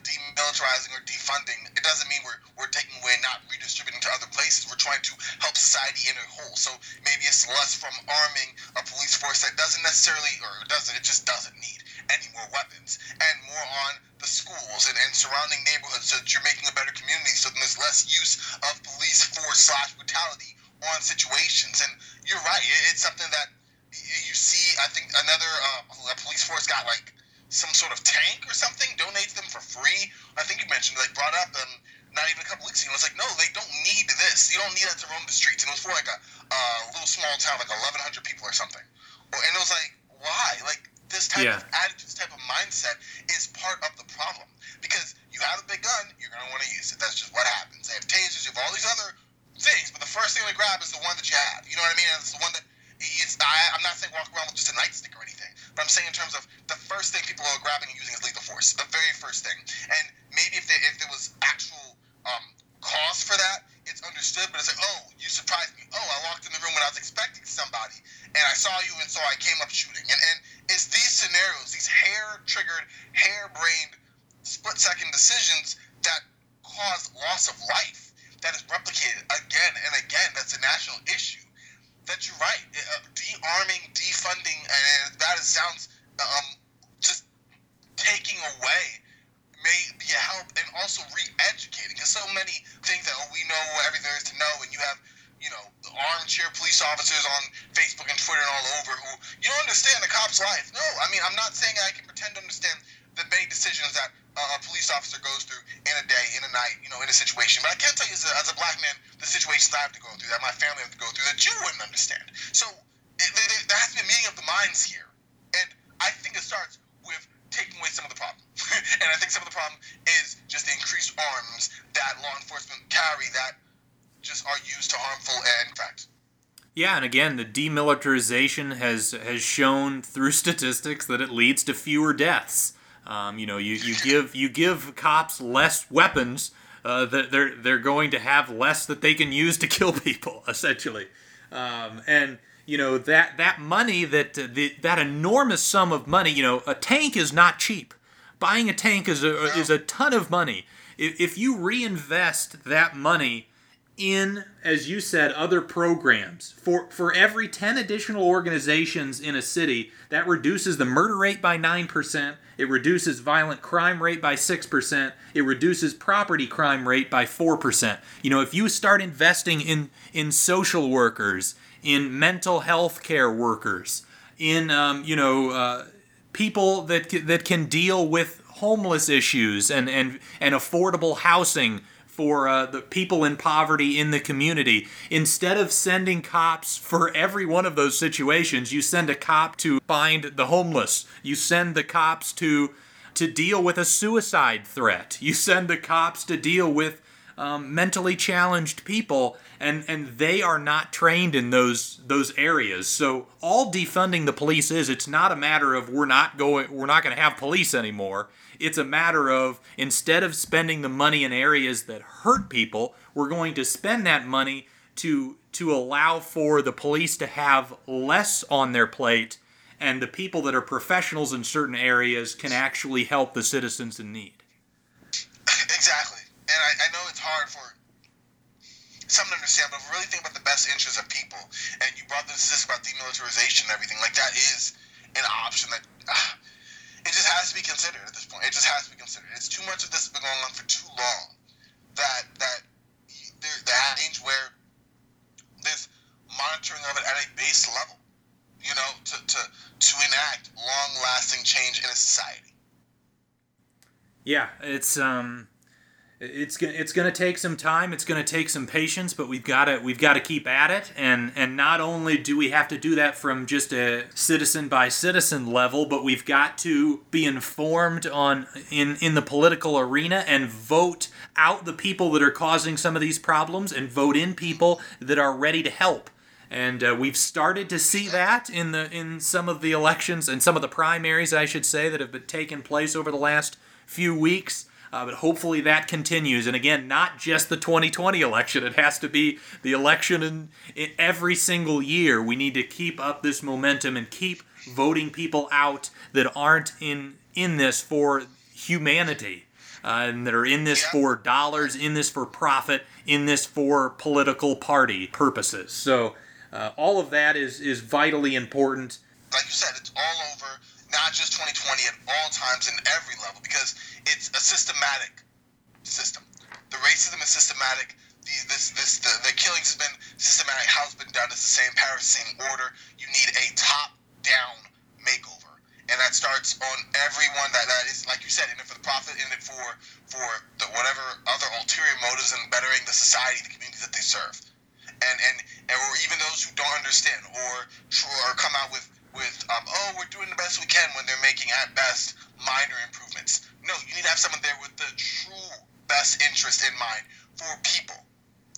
demilitarizing or defunding it doesn't mean we're, we're taking away not redistributing to other places. We're trying to help society in a whole. So maybe it's less from arming a police force that doesn't necessarily or doesn't it just doesn't need any more weapons and more on the schools and, and surrounding neighborhoods so that you're making a better community so then there's less use of police force slash brutality on situations. And you're right, it's something that you see. I think another uh, police force got like some sort of tank or something, donates them for free. I think you mentioned like brought up um, not even a couple weeks ago. It's like no, they don't need this. You don't need that to roam the streets. And it was for like a uh, little small town, like 1,100 people or something. And it was like why? Like this type yeah. of attitude, this type of mindset is part of the problem. Because you have a big gun, you're going to want to use it. That's just what happens. They have tasers, you have all these other things, but the first thing they grab is the one that you have. You know what I mean? And it's the one that it's, I, I'm not saying walk around with just a nightstick or anything, but I'm saying in terms of the first thing people are grabbing and using is lethal force. The very first thing. And maybe if, they, if there was actual um, cause for that, it's understood, but it's like, oh, you surprised me. Oh, I walked in the room when I was expecting somebody, and I saw you, and so I came up shooting. And, and it's these scenarios, these hair triggered, hair brained, split second decisions that cause loss of life that is replicated again and again. That's a national issue. That you're right. Uh, de-arming, defunding, and that sounds um, just taking away may be a help and also re-educating. Because so many think that oh, we know everything there is to know, and you have you know, the armchair police officers on Facebook and Twitter and all over who you don't understand the cop's life. No, I mean, I'm not saying I can pretend to understand the many decisions that uh, a police officer goes through in a day, in a night, you know, in a situation. But I can tell you as a, as a black man, the situations I have to go through, that my family have to go through, that you wouldn't understand. So it, it, there has to be a meeting of the minds here. And I think it starts with taking away some of the problem. and I think some of the problem is just the increased arms that law enforcement carry that just are used to harmful end facts. Yeah, and again, the demilitarization has has shown through statistics that it leads to fewer deaths. Um, you know, you, you give you give cops less weapons, uh, that they're they're going to have less that they can use to kill people, essentially. Um, and you know that that money that uh, the, that enormous sum of money, you know, a tank is not cheap. Buying a tank is a is a ton of money. If, if you reinvest that money in, as you said, other programs. For for every 10 additional organizations in a city, that reduces the murder rate by 9%, it reduces violent crime rate by 6%, it reduces property crime rate by 4%. You know, if you start investing in in social workers, in mental health care workers, in um, you know, uh, people that that can deal with homeless issues and and and affordable housing for uh, the people in poverty in the community. Instead of sending cops for every one of those situations, you send a cop to find the homeless. You send the cops to to deal with a suicide threat. You send the cops to deal with um, mentally challenged people, and and they are not trained in those those areas. So all defunding the police is it's not a matter of we're not going we're not going to have police anymore. It's a matter of instead of spending the money in areas that hurt people, we're going to spend that money to to allow for the police to have less on their plate and the people that are professionals in certain areas can actually help the citizens in need. Exactly. And I, I know it's hard for some to understand, but really think about the best interests of people, and you brought this, this about demilitarization and everything, like that is an option that uh, it just has to be considered at this point. It just has to be considered. It's too much of this has been going on for too long that that there's the age where there's monitoring of it at a base level, you know, to to to enact long lasting change in a society. Yeah, it's um it's gonna it's gonna take some time. It's gonna take some patience, but we've got to we've got to keep at it. And and not only do we have to do that from just a citizen by citizen level, but we've got to be informed on in in the political arena and vote out the people that are causing some of these problems and vote in people that are ready to help. And uh, we've started to see that in the in some of the elections and some of the primaries, I should say, that have been taking place over the last few weeks. Uh, but hopefully that continues. And again, not just the 2020 election. It has to be the election in, in every single year. We need to keep up this momentum and keep voting people out that aren't in in this for humanity. Uh, and that are in this for dollars, in this for profit, in this for political party purposes. So uh, all of that is is vitally important. Like you said, it's all over not just 2020 at all times in every level because it's a systematic system. The racism is systematic. The, this, this, the, the killings have been systematic. How it's been done is the same Paris, same order. You need a top-down makeover, and that starts on everyone that, that is, like you said, in it for the profit, in it for for the whatever other ulterior motives in bettering the society, the communities that they serve, and and, and or even those who don't understand or or come out with with um, oh we're doing the best we can when they're making at best minor improvements. No, you need to have someone there with the true best interest in mind for people.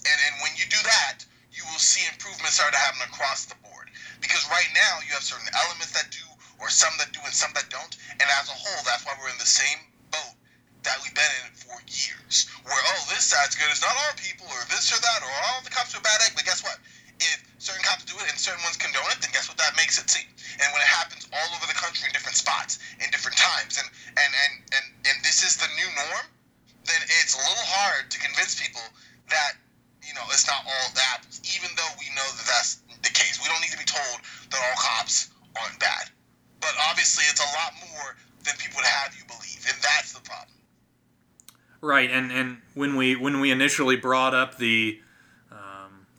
And and when you do that, you will see improvements start to happen across the board. Because right now you have certain elements that do or some that do and some that don't. And as a whole, that's why we're in the same boat that we've been in for years. Where oh this side's good, it's not all people, or this or that, or all the cops are bad egg. But guess what? If certain cops do it and certain ones condone it, then guess what that makes it seem? And when it happens all over the country in different spots, in different times, and and and and, and this is the new norm, then it's a little hard to convince people that you know it's not all apples, even though we know that that's the case. We don't need to be told that all cops aren't bad, but obviously it's a lot more than people would have you believe, and that's the problem. Right, and and when we when we initially brought up the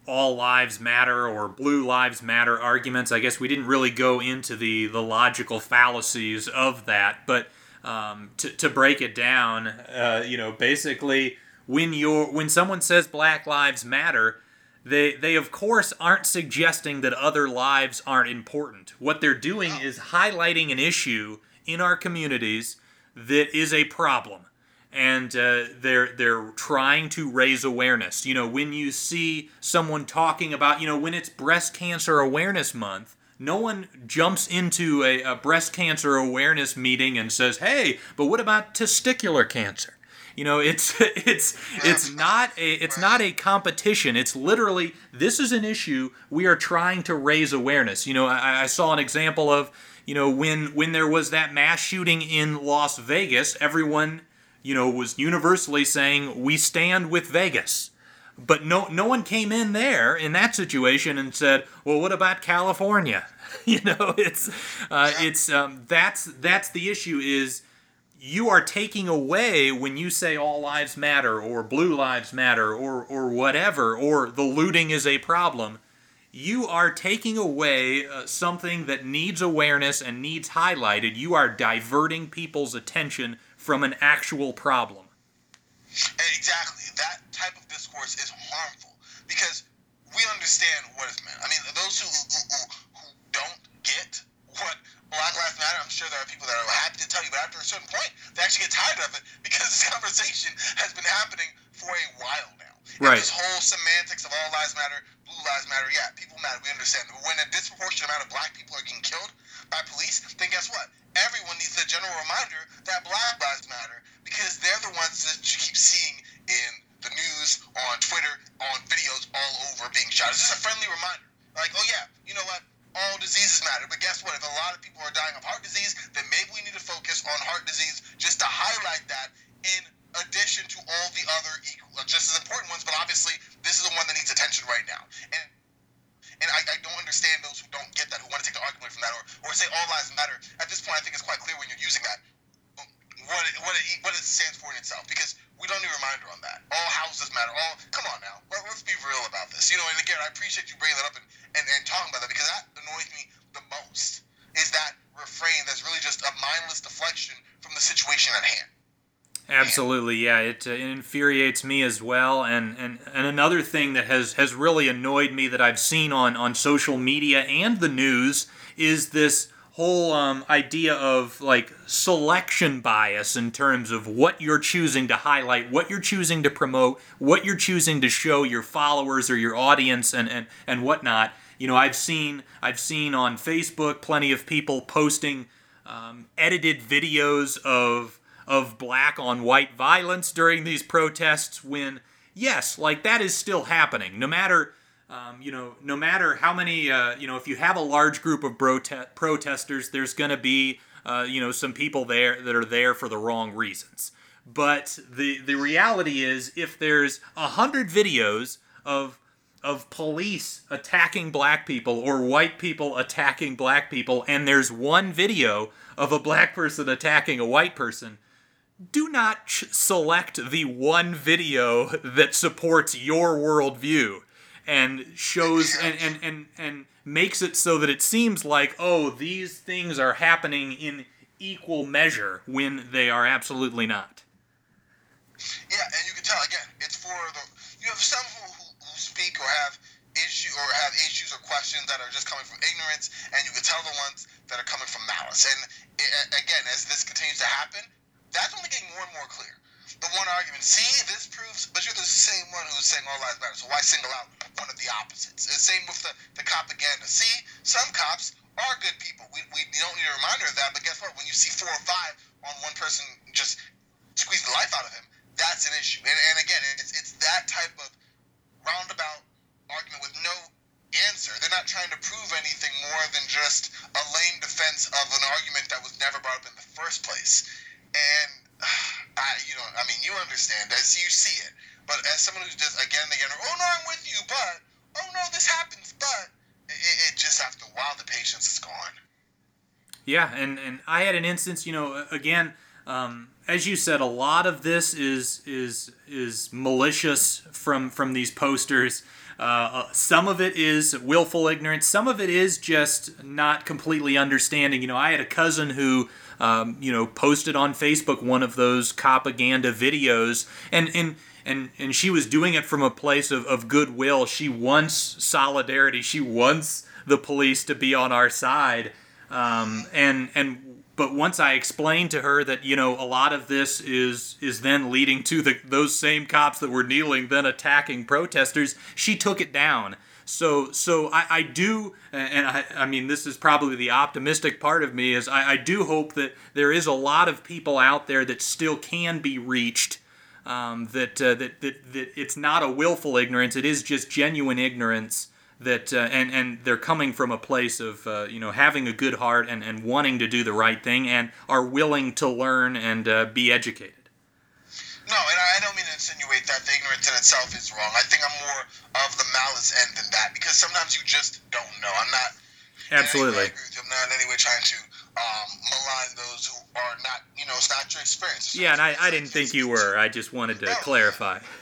all lives matter or blue lives matter arguments. I guess we didn't really go into the, the logical fallacies of that, but um, to, to break it down, uh, you know, basically when you're when someone says Black Lives Matter, they they of course aren't suggesting that other lives aren't important. What they're doing is highlighting an issue in our communities that is a problem and uh, they're they're trying to raise awareness. You know, when you see someone talking about, you know, when it's Breast Cancer Awareness Month, no one jumps into a, a breast cancer awareness meeting and says, "Hey, but what about testicular cancer?" You know, it's it's it's not a it's not a competition. It's literally this is an issue we are trying to raise awareness. You know, I, I saw an example of you know when when there was that mass shooting in Las Vegas, everyone you know, was universally saying, we stand with Vegas. but no no one came in there in that situation and said, "Well, what about California?" you know, it's uh, it's um, that's that's the issue is you are taking away when you say all lives matter or blue lives matter or or whatever or the looting is a problem you are taking away uh, something that needs awareness and needs highlighted you are diverting people's attention from an actual problem exactly that type of discourse is harmful because we understand what is meant i mean those who, who, who don't get what Black Lives Matter, I'm sure there are people that are happy to tell you, but after a certain point, they actually get tired of it because this conversation has been happening for a while now. Right. And this whole semantics of all lives matter, blue lives matter, yeah, people matter, we understand. But when a disproportionate amount of black people are getting killed by police, then guess what? Everyone needs a general reminder that black lives matter because they're the ones that you keep seeing in the news, on Twitter, on videos all over being shot. It's just a friendly reminder. Like, oh yeah, you know what? all diseases matter. But guess what? If a lot of people are dying of heart disease, then maybe we need to focus on heart disease just to highlight that in addition to all the other equal, just as important ones. But obviously, this is the one that needs attention right now. And and I, I don't understand those who don't get that, who want to take the argument from that, or, or say all lives matter. At this point, I think it's quite clear when you're using that what it, what it, what it stands for in itself because we don't need a reminder on that. All houses matter. All come on now, Let, us be real about this. You know, and again, I appreciate you bringing that up and, and, and talking about that because that annoys me the most. Is that refrain that's really just a mindless deflection from the situation at hand. Absolutely, yeah. It, uh, it, infuriates me as well. And, and and another thing that has has really annoyed me that I've seen on on social media and the news is this whole um, idea of like selection bias in terms of what you're choosing to highlight, what you're choosing to promote, what you're choosing to show your followers or your audience, and and and whatnot. You know, I've seen I've seen on Facebook plenty of people posting um, edited videos of of black on white violence during these protests when, yes, like that is still happening. No matter, um, you know, no matter how many, uh, you know, if you have a large group of prote- protesters, there's going to be, uh, you know, some people there that are there for the wrong reasons. But the the reality is, if there's a hundred videos of of police attacking black people or white people attacking black people, and there's one video of a black person attacking a white person, do not ch- select the one video that supports your worldview and shows and, and, and, and makes it so that it seems like, oh, these things are happening in equal measure when they are absolutely not. Yeah, and you can tell again, it's for the you have some who, who speak or have issue or have issues or questions that are just coming from ignorance, and you can tell the ones that are coming from malice. And it, again, as this continues to happen, that's only getting more and more clear. The one argument, see, this proves, but you're the same one who's saying all lives matter. So why single out one of the opposites? The same with the, the propaganda. See, some cops are good people. We, we don't need a reminder of that. But guess what? When you see four or five on one person just squeeze the life out of him, that's an issue. And, and again, it's, it's that type of roundabout argument with no answer. They're not trying to prove anything more than just a lame defense of an argument that was never brought up in the first place. And I, you know, I mean, you understand as you see it, but as someone who's just again and again, oh no, I'm with you, but oh no, this happens, but it, it just after a while, the patience is gone. Yeah, and and I had an instance, you know, again. Um, as you said, a lot of this is is is malicious from from these posters. Uh, uh, some of it is willful ignorance. Some of it is just not completely understanding. You know, I had a cousin who um, you know, posted on Facebook one of those propaganda videos, and and and and she was doing it from a place of, of goodwill. She wants solidarity. She wants the police to be on our side. Um, and and but once I explained to her that you know a lot of this is is then leading to the those same cops that were kneeling then attacking protesters, she took it down. So so I, I do, and I, I mean this is probably the optimistic part of me is I, I do hope that there is a lot of people out there that still can be reached. Um, that, uh, that that that it's not a willful ignorance; it is just genuine ignorance. That uh, and and they're coming from a place of uh, you know having a good heart and, and wanting to do the right thing and are willing to learn and uh, be educated. No, and I don't mean to insinuate that the ignorance in itself is wrong. I think I'm more of the malice end than that because sometimes you just don't know. I'm not. Absolutely. I'm not in any way trying to um, malign those who are not, you know, it's not your experience. Yeah, and I, I didn't think you were. I just wanted to No. clarify.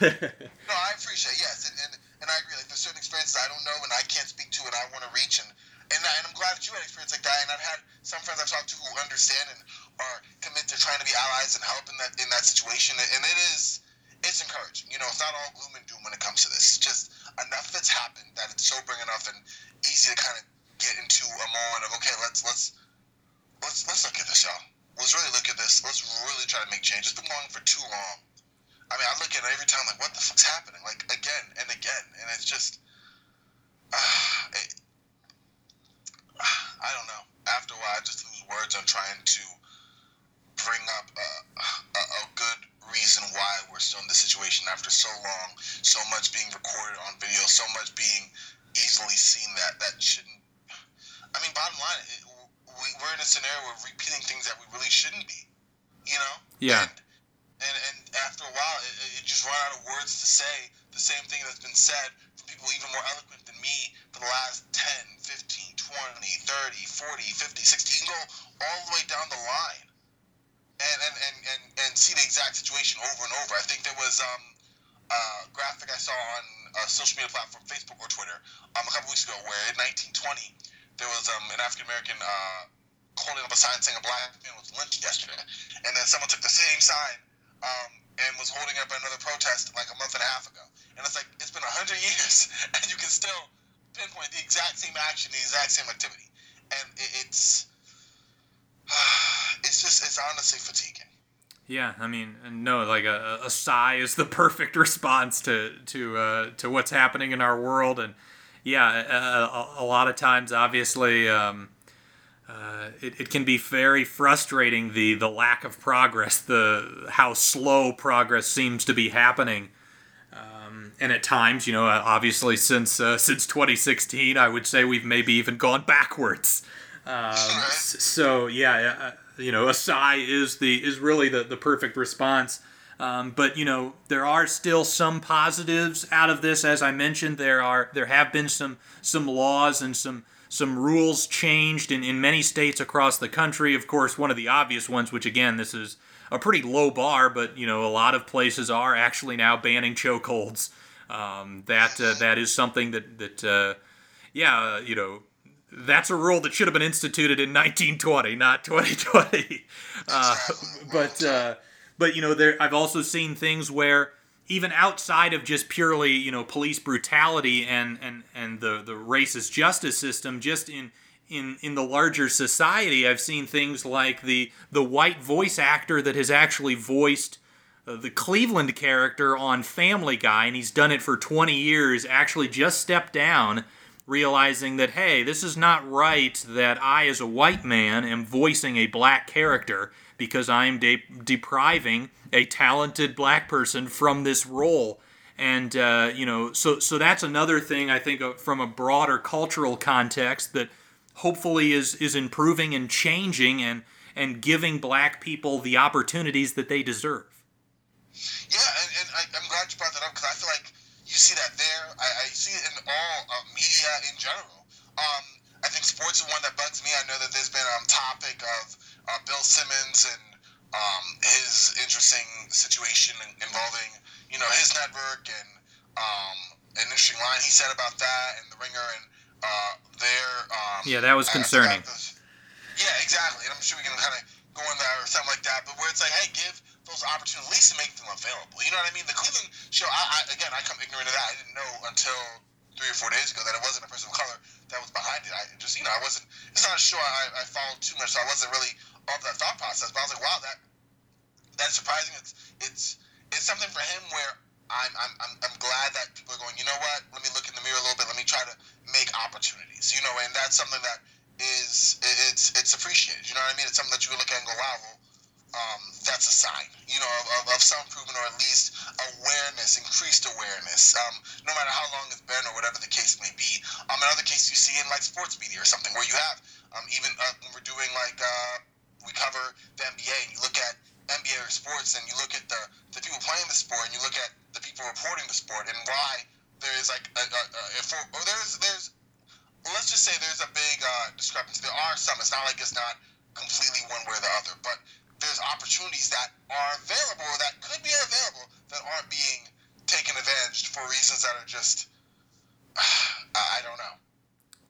No, I appreciate yes, and, and, and I agree. Like there's certain experiences I don't know and I can't speak to and I want to reach and and, I, and I'm glad that you had experience like that. And I've had some friends I've talked to who understand and are committed to trying to be allies and help in that in that situation. And it is it's encouraging. You know, it's not all gloom and doom when it comes to this. It's just enough that's happened that it's sobering enough and easy to kind of get into a moment of okay, let's let's let's let's look at this, y'all. Let's really look at this. Let's really try to make change. It's been going for too long. I mean, I look at it every time like, what the fuck's happening? Like again and again, and it's just, uh, it, I don't know. After a while, I just lose words on trying to bring up a, a, a good reason why we're still in this situation after so long, so much being recorded on video, so much being easily seen that that shouldn't. I mean, bottom line, it, we, we're in a scenario where we're repeating things that we really shouldn't be. You know? Yeah. And, and, and after a while, it, it just run out of words to say the same thing that's been said from people even more eloquent than me for the last 10, 15, 20, 30, 40, 50, 60. You can go all the way down the line and, and, and, and, and see the exact situation over and over. I think there was um, a graphic I saw on a social media platform, Facebook or Twitter, um, a couple weeks ago where in 1920, there was um, an African American uh, holding up a sign saying a black man was lynched yesterday. And then someone took the same sign um, and was holding up another protest like a month and a half ago. And it's like, it's been 100 years, and you can still pinpoint the exact same action, the exact same activity. And it, it's, it's just, it's honestly fatiguing. Yeah, I mean, no, like a, a sigh is the perfect response to to uh, to what's happening in our world, and yeah, a, a, lot of times, obviously, um, uh, it, it can be very frustrating the the lack of progress, the how slow progress seems to be happening, um, and at times, you know, obviously since uh, since 2016, I would say we've maybe even gone backwards. Um, so yeah, uh, you know, a sigh is the is really the, the perfect response. Um, but you know, there are still some positives out of this. As I mentioned, there are there have been some some laws and some some rules changed in, in many states across the country. Of course, one of the obvious ones, which again, this is a pretty low bar, but you know, a lot of places are actually now banning chokeholds. Um, that uh, that is something that that uh, yeah, uh, you know, that's a rule that should have been instituted in 1920, not 2020. Uh, but uh, but you know, there I've also seen things where even outside of just purely you know police brutality and and and the the racist justice system, just in in in the larger society, I've seen things like the the white voice actor that has actually voiced uh, the Cleveland character on Family Guy, and he's done it for 20 years, actually just stepped down, realizing that, hey, this is not right that I, as a white man, am voicing a black character because I am de- depriving a talented black person from this role. And, uh, you know, so, so that's another thing I think from a broader cultural context that hopefully is, is improving and changing and, and giving black people the opportunities that they deserve. Yeah, and, and I, I'm glad you brought that up because I feel like you see that there. I, I see it in all uh, media in general. Um, I think sports is one that bugs me. I know that there's been a um, topic of uh, Bill Simmons and um, his interesting situation involving, you know, his network and um, an interesting line he said about that and the Ringer and uh, their. Um, Yeah, that was I concerning. forgot yeah, exactly. And I'm sure we can kind of go in there or something like that. But where it's like, hey, give those opportunities, at least to make them available. You know what I mean? The Cleveland show, I, I again, I come ignorant of that. I didn't know until three or four days ago that it wasn't a person of color that was behind it. I just, you know, I wasn't. It's not a show I, I followed too much, so I wasn't really of that thought process. But I was like, wow, that that's surprising. It's it's it's something for him where I'm I'm I'm, glad that people are going. You know what? Let me look in the mirror a little bit. Let me try to make opportunities. You know, and that's something that is it- it's it's appreciated. You know what I mean? It's something that you look at and go, wow, well, um, that's a sign. You know, of, of, some improvement or at least awareness, increased awareness. Um, no matter how long it's been or whatever the case may be. Um, in other cases, you see in like sports media or something where you have um, even uh, when we're doing like uh, we cover the NBA and you look at NBA or sports and you look at the, the people playing the sport and you look at the people reporting the sport and why there is like a, a, a, there's there's let's just say there's a big uh, discrepancy. There are some. It's not like it's not completely one way or the other, but there's opportunities that are available that could be available that aren't being taken advantage for reasons that are just I don't know.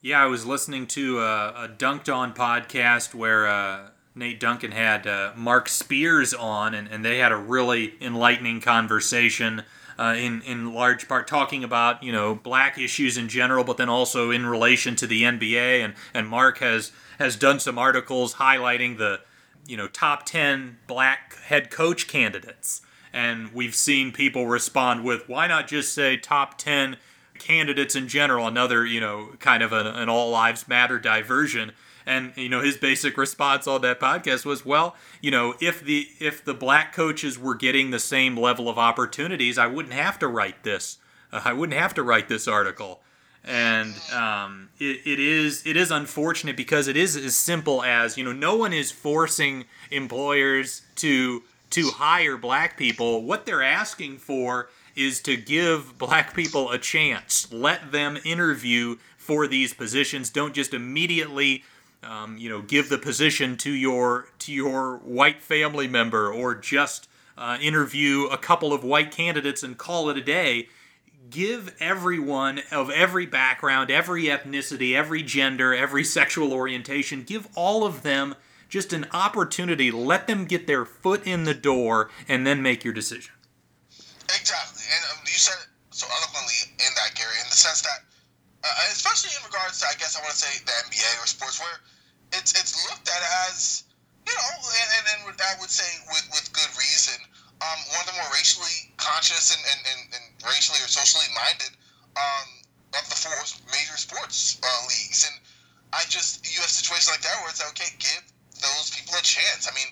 Yeah, I was listening to a, a Dunc'd On podcast where uh, Nate Duncan had uh, Marc Spears on, and, and they had a really enlightening conversation. Uh, in in large part talking about you know black issues in general, but then also in relation to the NBA. And and Marc has has done some articles highlighting the you know top ten black head coach candidates, and we've seen people respond with why not just say top ten candidates in general? Another you know kind of an, an all lives matter diversion. And you know his basic response on that podcast was, well, you know, if the if the black coaches were getting the same level of opportunities, I wouldn't have to write this. Uh, I wouldn't have to write this article. And um, it, it is it is unfortunate because it is as simple as you know no one is forcing employers to to hire black people. What they're asking for is to give black people a chance. Let them interview for these positions. Don't just immediately um, you know, give the position to your to your white family member, or just uh, interview a couple of white candidates and call it a day. Give everyone of every background, every ethnicity, every gender, every sexual orientation, give all of them just an opportunity. Let them get their foot in the door and then make your decision. Exactly. And um, you said it so eloquently in that, Gary, in the sense that uh, especially in regards to, I guess I want to say the NBA or sports, where it's it's looked at as, you know, and, and, and I would say with, with good reason, um, one of the more racially conscious and, and, and, and racially or socially minded um, of the four major sports uh, leagues. And I just, you have situations like that where it's like, okay, give those people a chance. I mean,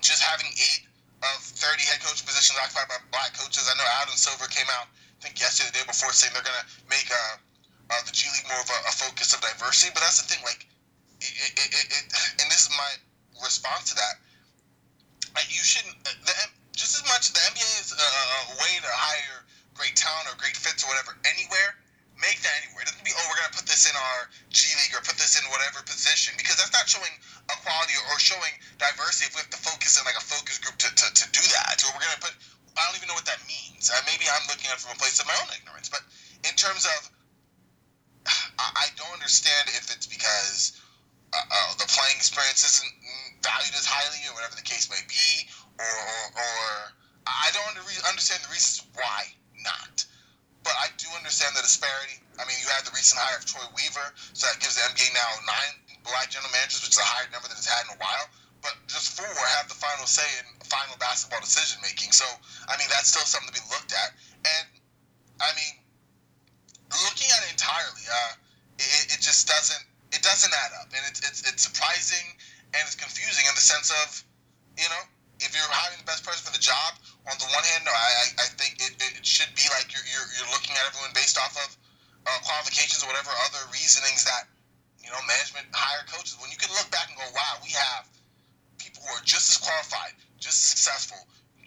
just having eight of 30 head coach positions occupied by black coaches. I know Adam Silver came out, I think yesterday, the day before, saying they're going to make uh, uh, the G League more of a, a, focus of diversity. But that's the thing, like, it, it, it, and this is my response to that. Like, you shouldn't, uh, the, just as much the NBA is a, a way to hire great talent or great fits or whatever anywhere. Make that anywhere. It doesn't be, oh, we're gonna put this in our G League or put this in whatever position because that's not showing equality or showing diversity. If we have to focus in like a focus group to, to, to do that, or we're gonna put, I don't even know what that means. Uh, maybe I'm looking at it from a place of my own ignorance, but in terms of I don't understand if it's because uh, uh, the playing experience isn't valued as highly, or whatever the case may be, or, or, or I don't understand the reasons why not. But I do understand the disparity. I mean, you have the recent hire of Troy Weaver, so that gives the NBA now nine black general managers, which is a higher number than it's had in a while. But just four have the final say in final basketball decision making. So, I mean, that's still something to be looked at. And, I mean, looking at it entirely, uh, it, it just doesn't it doesn't add up, and it's it's it's surprising and it's confusing in the sense of, you know, if you're hiring the best person for the job, on the one hand, no, I I think it, it should be like you're, you're you're looking at everyone based off of uh, qualifications or reasonings that you know management hire coaches. When you can look back and go, wow, we have people who are just as qualified, just as successful,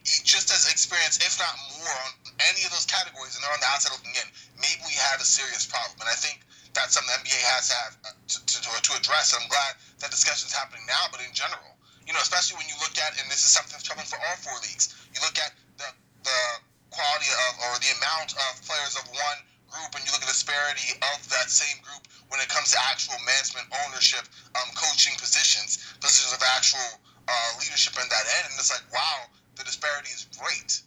just as experienced, if not more, on any of those categories, and they're on the outside looking in, maybe we have a serious problem. And I think that's something the NBA has to have uh, to, to, to address. And I'm glad that discussion is happening now, but in general, you know, especially when you look at, and this is something that's troubling for all four leagues, you look at the, the quality of, or the amount of players of one group, and you look at the disparity of that same group when it comes to actual management, ownership, um, coaching positions, positions of actual uh, leadership in that end, and it's like, wow, the disparity is great.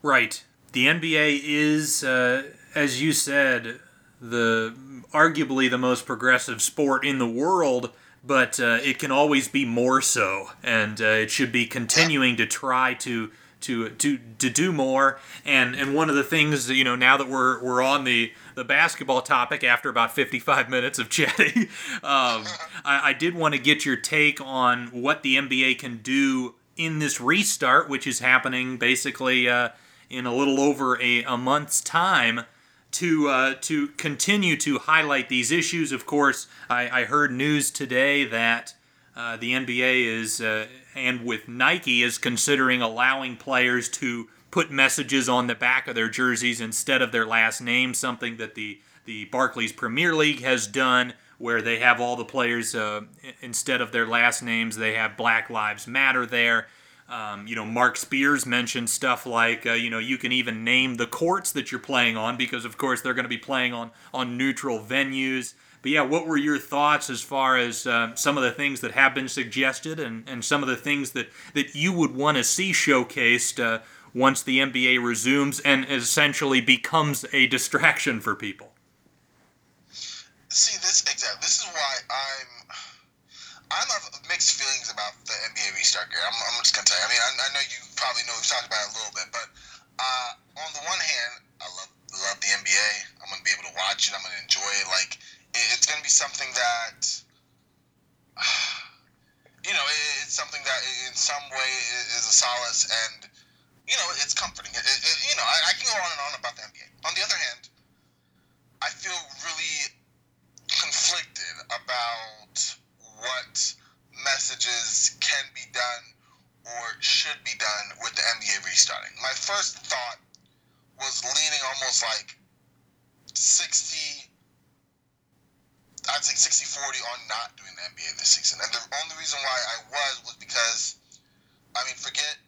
Right. The NBA is, uh, as you said, the arguably the most progressive sport in the world, but uh, it can always be more so, and uh, it should be continuing to try to to to to do more. And and one of the things you know now that we're we're on the the basketball topic after about 55 minutes of chatting, um, I, I did want to get your take on what the NBA can do in this restart, which is happening basically uh, in a little over a, a month's time, to uh, to continue to highlight these issues. Of course, I, I heard news today that uh, the NBA is, uh, and with Nike, is considering allowing players to put messages on the back of their jerseys instead of their last name, something that the, the Barclays Premier League has done, where they have all the players, uh, instead of their last names, they have Black Lives Matter there. Um, you know, Marc Spears mentioned stuff like, uh, you know, you can even name the courts that you're playing on because, of course, they're going to be playing on, on neutral venues. But yeah, what were your thoughts as far as uh, some of the things that have been suggested and, and some of the things that, that you would want to see showcased uh, once the NBA resumes and essentially becomes a distraction for people? See, this exactly. This is why I'm. I'm of mixed feelings about the NBA restart. I'm, I'm just gonna tell you. I mean, I, I, know you probably know we've talked about it a little bit, but uh, on the one hand, I love love the NBA. I'm gonna be able to watch it. I'm gonna enjoy it. Like it's going to be something that you know it's something that in some way is a solace and you know it's comforting it, it, you know I, I, can go on and on about the nba on the other hand i feel really conflicted about messages can be done or should be done with the nba restarting my first thought was leaning almost like 60 I'd say 60 40 on not doing the NBA this season. And the only reason why I was was because, I mean, forget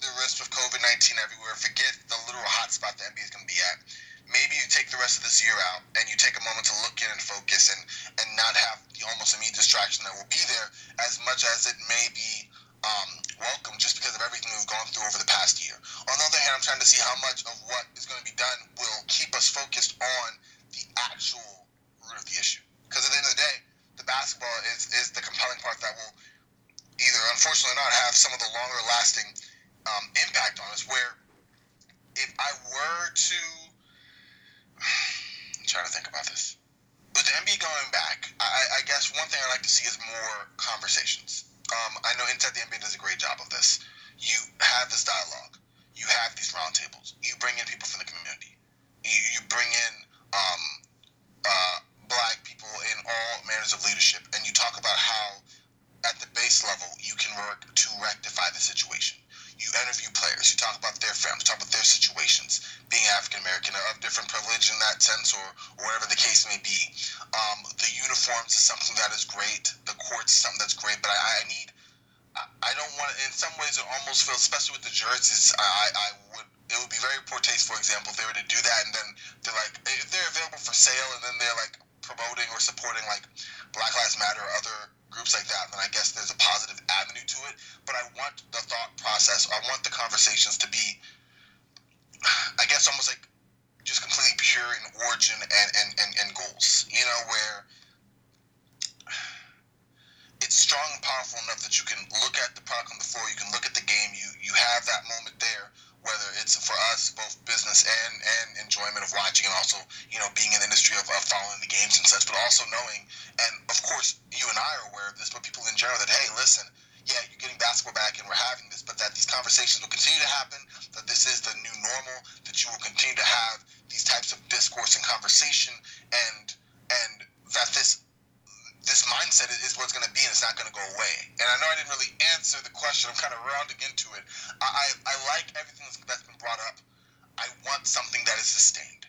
the risk of COVID 19 everywhere, forget the literal hotspot the NBA is going to be at. Maybe you take the rest of this year out and you take a moment to look in and focus and, and not have the almost immediate distraction that will be there as much as it may be um, welcome just because of everything we've gone through over the past year. On the other hand, I'm trying to see how much of what is going to be done will keep us focused on the actual root of the issue. Because at the end of the day, the basketball is, is the compelling part that will either, unfortunately or not, have some of the longer lasting um, impact on us. Where if I were to, I'm trying to think about this. With the NBA going back, I, I guess one thing I like to see is more conversations. Um, I know Inside the NBA does a great job of this. You have this dialogue. You have these roundtables. You bring in people from the community. You, you bring in um, uh, black people in all manners of leadership, and you talk about how at the base level you can work to rectify the situation. You interview players, you talk about their families, talk about their situations, being African American or of different privilege in that sense, or, or whatever the case may be. Um, the uniforms is something that is great. The courts is something that's great, but I, I need. I, don't want. In some ways, it almost feels, especially with the jerseys. I, I would. It would be very poor taste, for example, if they were to do that, and then they're like, if they're available for sale, and then they're like, promoting or supporting like Black Lives Matter or other groups like that, then I guess there's a positive avenue to it. But I want the thought process, I want the conversations to be, I guess, almost like just completely pure in origin and, and, and, and goals. You know, where it's strong and powerful enough that you can look at the product on the floor, you can look at the game, you you have that moment there whether it's for us both business and and enjoyment of watching and also you know being in the industry of, of following the games and such but also knowing and of course you and i are aware of this but people in general that hey listen yeah you're getting basketball back and we're having this but that these conversations will continue to happen that this is the new normal that you will continue to have these types of discourse and conversation and and that this this mindset is what's going to be and it's not going to go away. And I know I didn't really answer the question. I'm kind of rounding into it. I, I, I like everything that's been brought up. I want something that is sustained.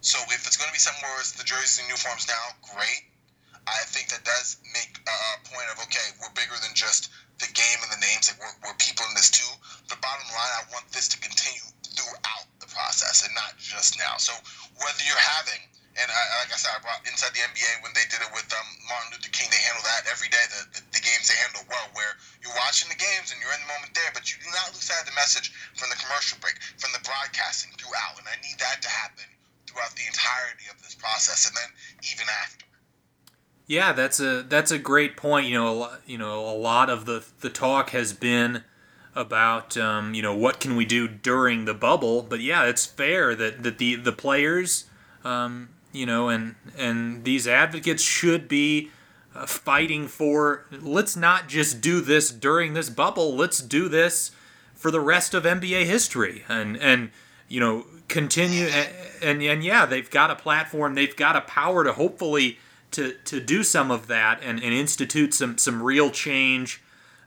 So if it's going to be somewhere where the jerseys and uniforms now, great. I think that does make a point of, okay, we're bigger than just the game and the names. Like we're, we're people in this too. The bottom line, I want this to continue throughout the process and not just now. So whether you're having – and I, like I said, I brought inside the NBA when they did it with um, Martin Luther King. They handle that every day. The, the, the, games they handle well, where you're watching the games and you're in the moment there, but you do not lose sight of the message from the commercial break, from the broadcasting throughout. And I need that to happen throughout the entirety of this process, and then even after. Yeah, that's a that's a great point. You know, a lot, you know, a lot of the the talk has been about um, you know what can we do during the bubble, but yeah, it's fair that that the the players. Um, you know, and and these advocates should be uh, fighting for. Let's not just do this during this bubble. Let's do this for the rest of NBA history, and and you know continue and, and and yeah, they've got a platform, they've got a power to hopefully to to do some of that and, and institute some some real change.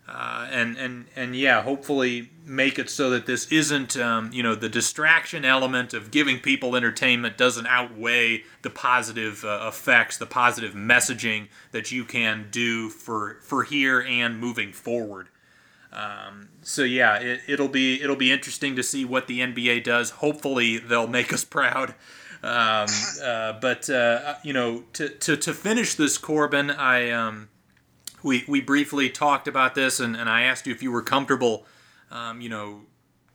Uh, and and and yeah, hopefully make it so that this isn't um, you know the distraction element of giving people entertainment doesn't outweigh the positive uh, effects, the positive messaging that you can do for for here and moving forward. Um, so yeah, it, it'll be it'll be interesting to see what the NBA does. Hopefully, they'll make us proud. Um, uh, but uh, you know, to, to to finish this, Corbin, I um, we we briefly talked about this, and, and I asked you if you were comfortable, um, you know,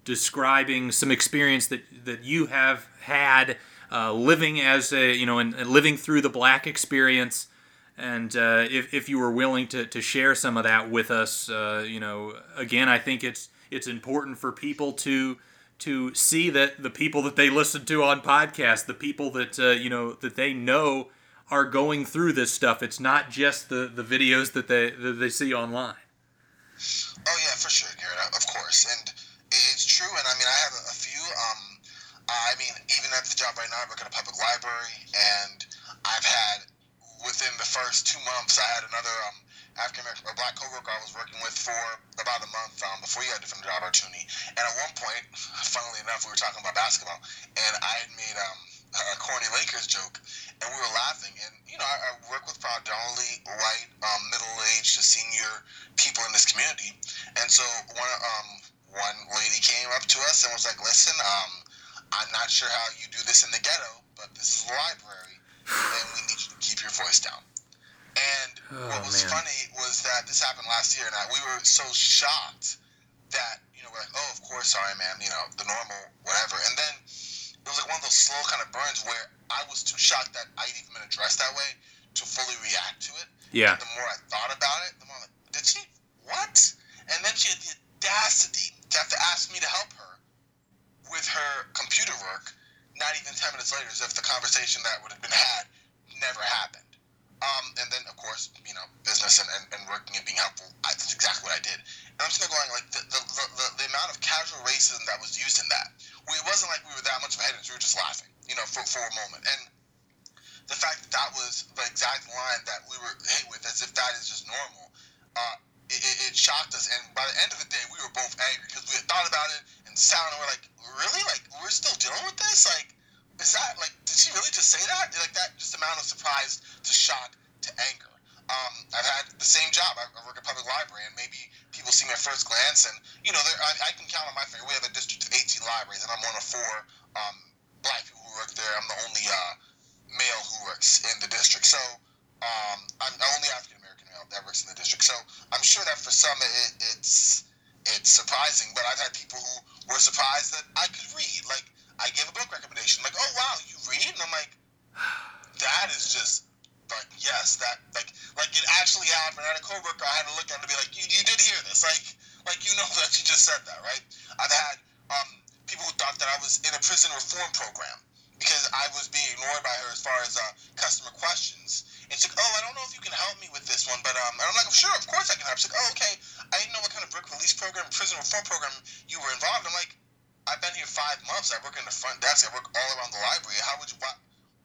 describing some experience that that you have had uh, living as a you know and, and living through the black experience. And uh, if, if you were willing to, to share some of that with us, uh, you know, again, I think it's it's important for people to to see that the people that they listen to on podcasts, the people that uh, you know that they know are going through this stuff. It's not just the, the videos that they that they see online. Oh yeah, for sure, Garrett. Of course, and it's true. And I mean, I have a few. Um, I mean, even at the job right now, I work at a public library, and I've had within the first two months, I had another um, African American or black coworker I was working with for about a month um, before he had different job opportunity. And at one point, funnily enough, we were talking about basketball, and I had made um, a corny Lakers joke, and we were laughing. And you know, I, I work with predominantly white, um, middle-aged to senior people in this community, and so one um, one lady came up to us and was like, "Listen, um, I'm not sure how you do this in the ghetto, but this is a library, and we need you to keep your voice down." And Oh, what was man. funny was that this happened last year, and I, we were so shocked that you know we're like, "Oh, of course, sorry, ma'am," you know, the normal, whatever. And then it was like one of those slow kind of burns where I was too shocked that I'd even been addressed that way to fully react to it. Yeah. And the more I thought about it, the more I'm like, did she? What? And then she had the audacity to have to ask me to help her with her computer work. Not even ten minutes later, as if the conversation that would have been had never happened. Um, and then, of course, you know, business and, and, and working and being helpful. I, that's exactly what I did. I'm just going like the, the, the, the, amount of casual racism that was used in that. We, it wasn't like we were that much of a headers. We were just laughing, you know, for, for a moment. And the fact that that was the exact line that we were hit with, as if that is just normal, uh, it, it, shocked us. And by the end of the day, we were both angry because we had thought about it and and we're like, really? Like, we're still dealing with this? Like, is that, like, did she really just say that? Like, that just amount of surprise to shock to anger. Um, I've had the same job. I I work at public library, and maybe people see me at first glance, and you know, there- I, I can count on my finger. We have a district of 18 libraries, and I'm one of four um, black people who work there. I'm the only uh, male who works in the district. So um, I'm the only African American male that works in the district. So I'm sure that for some it, it's it's surprising, but I've had people who were surprised that I could read. Like I gave a book recommendation, like, oh wow, you read, and I'm like, that is just like yes, that like like it actually happened. I had a coworker, I had to look at it and be like, you, you did hear this, like like you know that you just said that, right? I've had um, people who thought that I was in a prison reform program because I was being ignored by her as far as uh, customer questions. And she's like, oh, I don't know if you can help me with this one, but um, I'm like, sure, of course I can help. She's like, oh, okay. I didn't know what kind of work release program, prison reform program you were involved. I'm like, I've been here five months. I work in the front desk. I work all around the library. How would you? Why,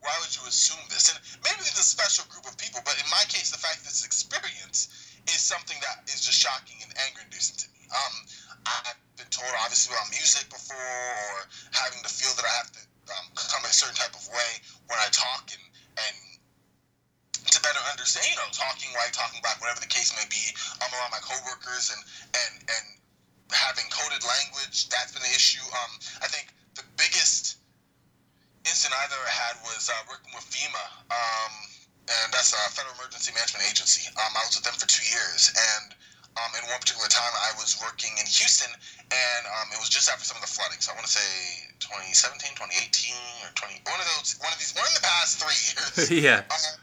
why would you assume this? And maybe there's a special group of people, but in my case, the fact that this experience is something that is just shocking and anger inducing to me. Um, I've been told obviously about music before, or having to feel that I have to um, come a certain type of way when I talk, and and to better understand, you know, talking white, talking black, whatever the case may be. I'm around my coworkers, and and and having coded language, that's been an issue. Um, I think the biggest incident I've ever had was uh, working with FEMA, um, and that's a Federal Emergency Management Agency. Um, I was with them for two years, and um, in one particular time, I was working in Houston, and um, it was just after some of the flooding. So I want to say 2017, 2018, or 20 one of those, one of these, one in the past three years. yeah. Um,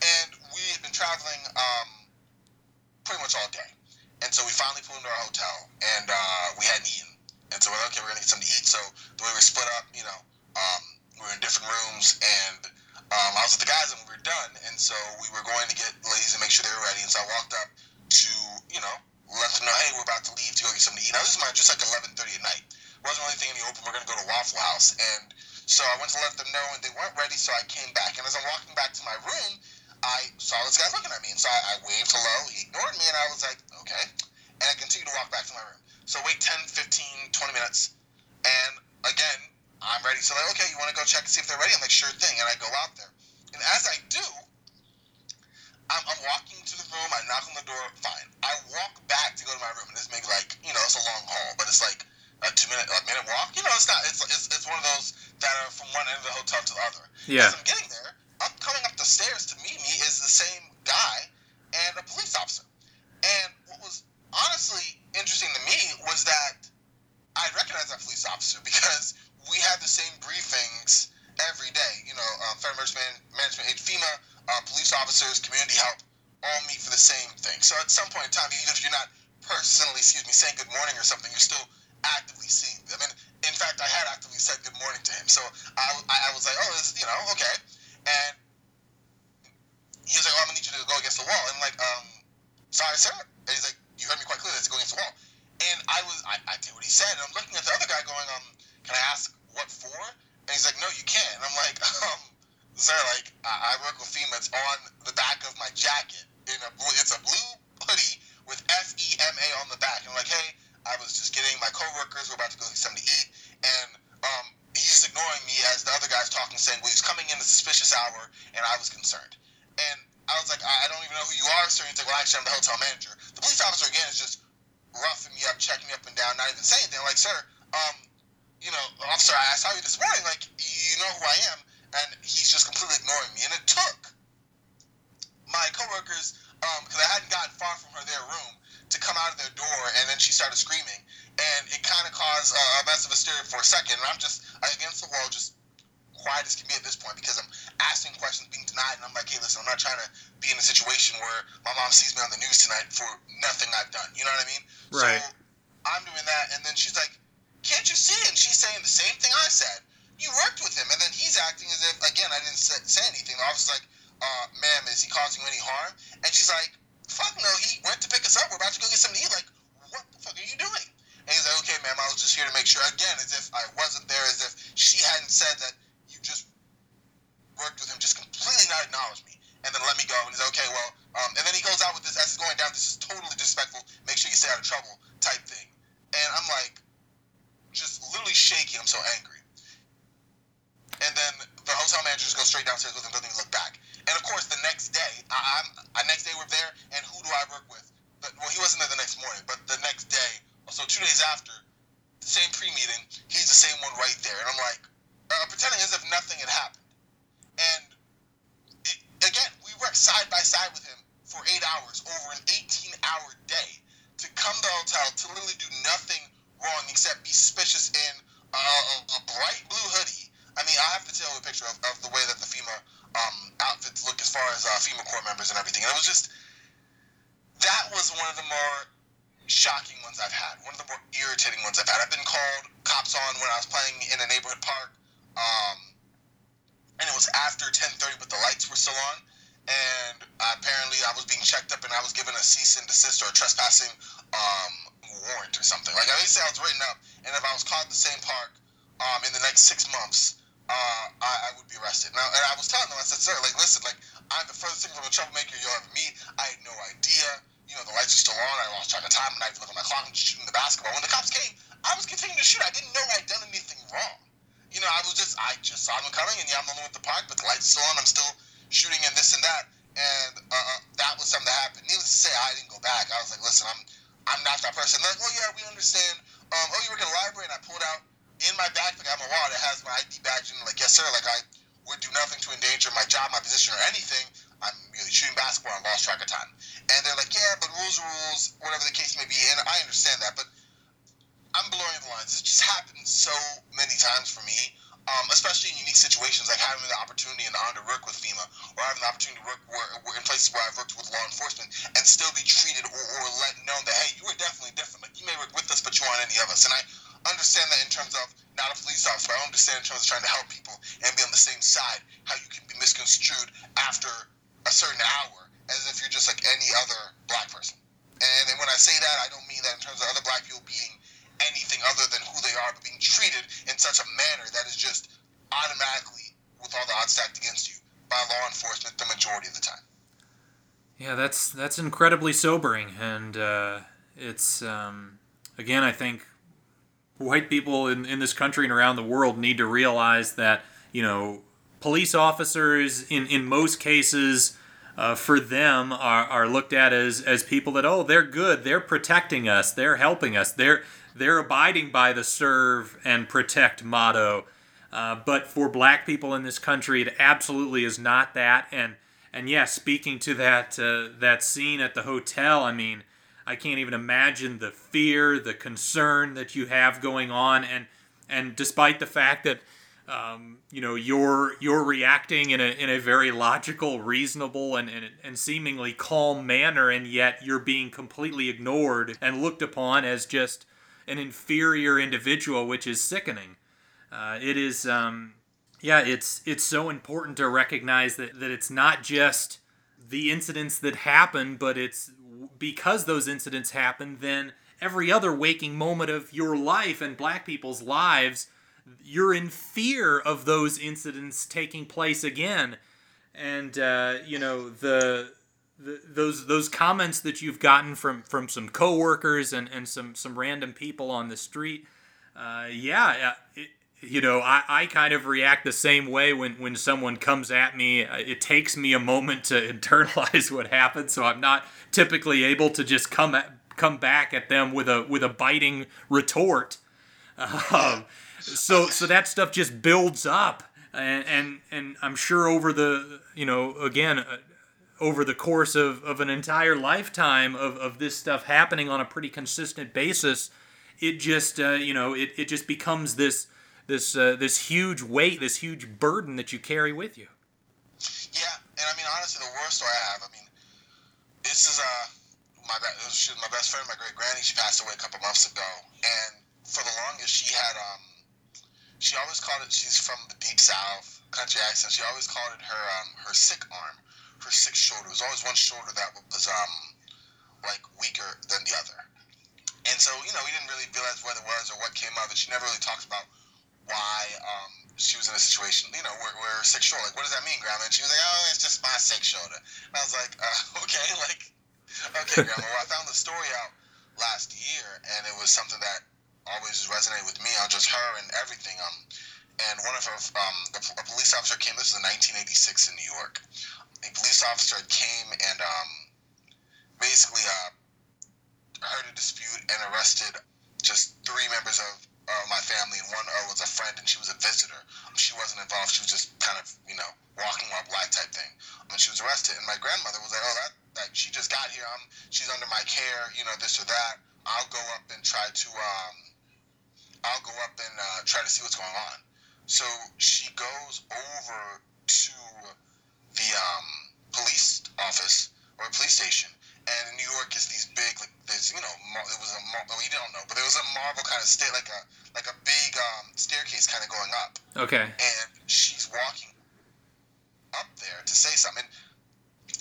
and we had been traveling um, pretty much all day. And so we finally pulled into our hotel, and uh, we hadn't eaten. And so we're like, okay, we're going to get something to eat. So the way we were split up, you know, um, we were in different rooms, and um, I was with the guys, and we were done. And so we were going to get ladies and make sure they were ready. And so I walked up to, you know, let them know, hey, we're about to leave to go get something to eat. Now, this is my, just like 11.30 at night. Wasn't really anything in the open. We're going to go to Waffle House. And so I went to let them know, and they weren't ready, so I came back. And as I'm walking back to my room, I saw this guy looking at me, and so I, I waved hello. He ignored me, and I was like, okay. And I continued to walk back to my room. So wait 10, 15, 20 minutes, and again, I'm ready. So like, okay, you want to go check and see if they're ready? I'm like, sure thing. And I go out there, and as I do, I'm, I'm walking to the room. I knock on the door. Fine. I walk back to go to my room, and this maybe like you know it's a long haul, but it's like a two minute, a minute walk. You know, it's not. It's it's, it's one of those that are from one end of the hotel to the other. Yeah. As I'm getting there, up coming up the stairs to meet me is the same guy and a police officer. And what was honestly interesting to me was that I recognized that police officer because we have the same briefings every day. You know, um, Federal Emergency Management Aid, FEMA, uh, police officers, community help, all meet for the same thing. So at some point in time, even if you're not personally, excuse me, saying good morning or something, you're still actively seeing them. And in fact, I had actively said good morning to him. So I, I, was like, oh, this, you know, okay. And he was like, oh, I'm gonna need you to go against the wall. And I'm like, um, sorry, sir. And he's like, you heard me quite clearly. It's going against the wall. And I was, I, I did what he said. And I'm looking at the other guy going, um, can I ask what for? And he's like, no, you can't. And I'm like, um, sir, like, I, I work with FEMA. It's on the back of my jacket. In a blue, it's a blue hoodie with F E M A on the back. And I'm like, hey, I was just getting my coworkers. We're about to go get something to eat. And um, he's ignoring me as the other guy's talking, saying, well, he's coming in a suspicious hour. And I was concerned. And I was like, I don't even know who you are, sir. He's like, well, actually, I'm the hotel manager. The police officer, again, is just roughing me up, checking me up and down, not even saying anything. I'm like, sir, um, you know, officer, I saw you this morning. Like, you know who I am. And he's just completely ignoring me. And it took my coworkers, um, because I hadn't gotten far from her their room, to come out of their door, and then she started screaming. And it kind of caused a mess of hysteria for a second. And I'm just against the wall, just quiet as can be at this point because I'm asking questions, being denied, and I'm like, hey, listen, I'm not trying to be in a situation where my mom sees me on the news tonight for nothing I've done. You know what I mean? Right. So I'm doing that, and then she's like, can't you see? And she's saying the same thing I said. You worked with him, and then he's acting as if, again, I didn't say, anything. The officer's like, uh, ma'am, is he causing you any harm? And she's like, fuck no, he went to pick us up. We're about to go get to eat. Like, what the fuck are you doing? And he's like, okay, ma'am, I was just here to make sure. Again, as if I wasn't there, as if she hadn't said that you just worked with him, just completely not acknowledge me. And then let me go. And he's like, okay, well, um, and then he goes out with this as it's going down. This is totally disrespectful. Make sure you stay out of trouble type thing. And I'm like, literally shaking. I'm so angry. And then the hotel manager just goes straight downstairs with him, doesn't even look back. And of course, the next day, I, I'm uh, next day we're there, and who do I work with? But, well, he wasn't there the next morning, but the next day, so two days after, the same pre-meeting, he's the same one right there, and I'm like, pretending as if nothing had happened. And it, again, we worked side by side with him for eight hours over an 18-hour day to come to the hotel to literally do nothing wrong except be suspicious in uh, a, a bright blue hoodie. I mean, I have to tell you a picture of, of the way that the FEMA um, outfits look as far as uh, FEMA Corps members and everything. And it was just, that was one of the more shocking ones I've had, one of the more irritating ones I've had. I've been called cops on when I was playing in a neighborhood park, um, and it was after 10:30, but the lights were still on. And apparently, I was being checked up, and I was given a cease and desist or a trespassing um, warrant or something. Like I say, I was written up, and if I was caught in the same park um, in the next six months, uh, I, I would be arrested. Now, and I was telling them, I said, sir, like, listen, like, I'm the furthest thing from a troublemaker you'll ever meet. I had no idea. You know, the lights are still on. I lost track of time, and I had to look at my clock and shooting the basketball. When the cops came, I was continuing to shoot. I didn't know I'd done anything wrong. You know, I was just, I just saw them coming, and yeah, I'm the one with the park, but the lights still on. I'm still shooting and this and that. And uh, that was something that happened. Needless to say, I didn't go back. I was like, listen, I'm, I'm not that person. They're like, oh yeah, we understand. Um, oh, you work in a library, and I pulled out in my backpack, I have a wallet that has my ID badge, and like, yes, sir, like I would do nothing to endanger my job, my position, or anything. I'm shooting basketball and lost track of time. And they're like, yeah, but rules are rules, whatever the case may be. And I understand that, but I'm blurring the lines. This just happened so many times for me, um, especially in unique situations like having the opportunity and the honor to work with FEMA or having the opportunity to work where, where, in places where I've worked with law enforcement and still be treated or, or let known that, hey, you are definitely different. Like, you may work with us, but you aren't any of us. And I understand that in terms of not a police officer, but I understand in terms of trying to help people and be on the same side, how you can be misconstrued after a certain hour as if you're just like any other black person. And, and when I say that, I don't mean that in terms of other black people being anything other than who they are, but being treated in such a manner that is just automatically, with all the odds stacked against you, by law enforcement the majority of the time. Yeah, that's incredibly sobering, and uh, it's um, again, I think white people in, in this country and around the world need to realize that you know police officers in in most cases uh, for them are, are looked at as as people that oh they're good they're protecting us they're helping us they're they're abiding by the serve and protect motto. Uh, but for black people in this country it absolutely is not that and and yeah speaking to that uh, that scene at the hotel I mean I can't even imagine the fear the concern that you have going on and and despite the fact that um, you know you're you're reacting in a in a very logical, reasonable, and, and and seemingly calm manner, and yet you're being completely ignored and looked upon as just an inferior individual, which is sickening. Uh, it is, um, yeah, it's it's so important to recognize that that it's not just the incidents that happen, but it's because those incidents happen, then every other waking moment of your life and black people's lives you're in fear of those incidents taking place again. And uh, you know the, the, those those comments that you've gotten from from some coworkers and and some some random people on the street uh, yeah it, you know I, I kind of react the same way when when someone comes at me. It takes me a moment to internalize what happened so i'm not typically able to just come at, come back at them with a with a biting retort. Um, so so that stuff just builds up and and, and i'm sure over the you know again uh, over the course of, of an entire lifetime of, of this stuff happening on a pretty consistent basis it just uh, you know it, it just becomes this this uh, this huge weight this huge burden that you carry with you yeah and i mean honestly the worst story i have i mean this is uh my, she was my best friend my great granny she passed away a couple months ago and for the longest she had um she always called it. She's from the deep south, country accent. She always called it her um, her sick arm, her sick shoulder. It was always one shoulder that was um like weaker than the other. And so you know we didn't really realize what it was or what came of it. She never really talks about why um, she was in a situation, you know, where, where sick shoulder. Like, what does that mean, Grandma? And she was like, oh, it's just my sick shoulder. And I was like, uh, okay, like, okay, Grandma. Well, I found the story out last year, and it was something that always resonated with me on just her and everything. Um, and one of her, um, a police officer came. This was in 1986 in New York. A police officer came and um, basically uh, heard a dispute and arrested just three members of uh, my family, and one uh, was a friend, and she was a visitor. Um, she wasn't involved. She was just kind of, you know, walking while black type thing. And she was arrested. And my grandmother was like, "Oh, that, that she just got here. Um, she's under my care. You know, this or that. I'll go up and try to um, I'll go up and uh, try to see what's going on. So she goes over to the um, police office or police station, and New York is these big, like there's you know, it was a well, we don't know, but there was a marble kind of stair, like a like a big um, staircase kind of going up. Okay. And she's walking up there to say something.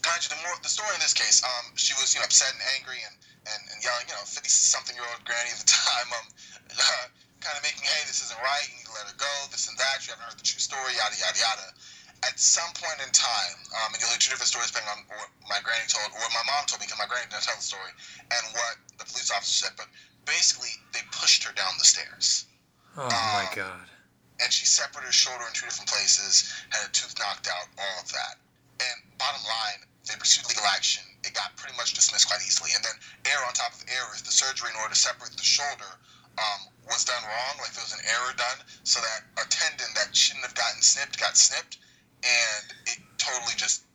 Kind of the more the story in this case, um, she was you know upset and angry and and, and yelling, you know, fifty something year old granny at the time, um, kind of making, hey, this isn't right, you need to let her go, this and that, you haven't heard the true story, yada, yada, yada. At some point in time, um, and you'll hear two different stories depending on what my granny told, or what my mom told me, because my granny didn't tell the story, and what the police officer said, but basically, they pushed her down the stairs. Oh, um, my God. And she separated her shoulder in two different places, had a tooth knocked out, all of that. And bottom line, they pursued legal action. It got pretty much dismissed quite easily. And then error on top of error is the surgery in order to separate the shoulder um, was done wrong, like there was an error done, so that a tendon that shouldn't have gotten snipped got snipped, and it totally just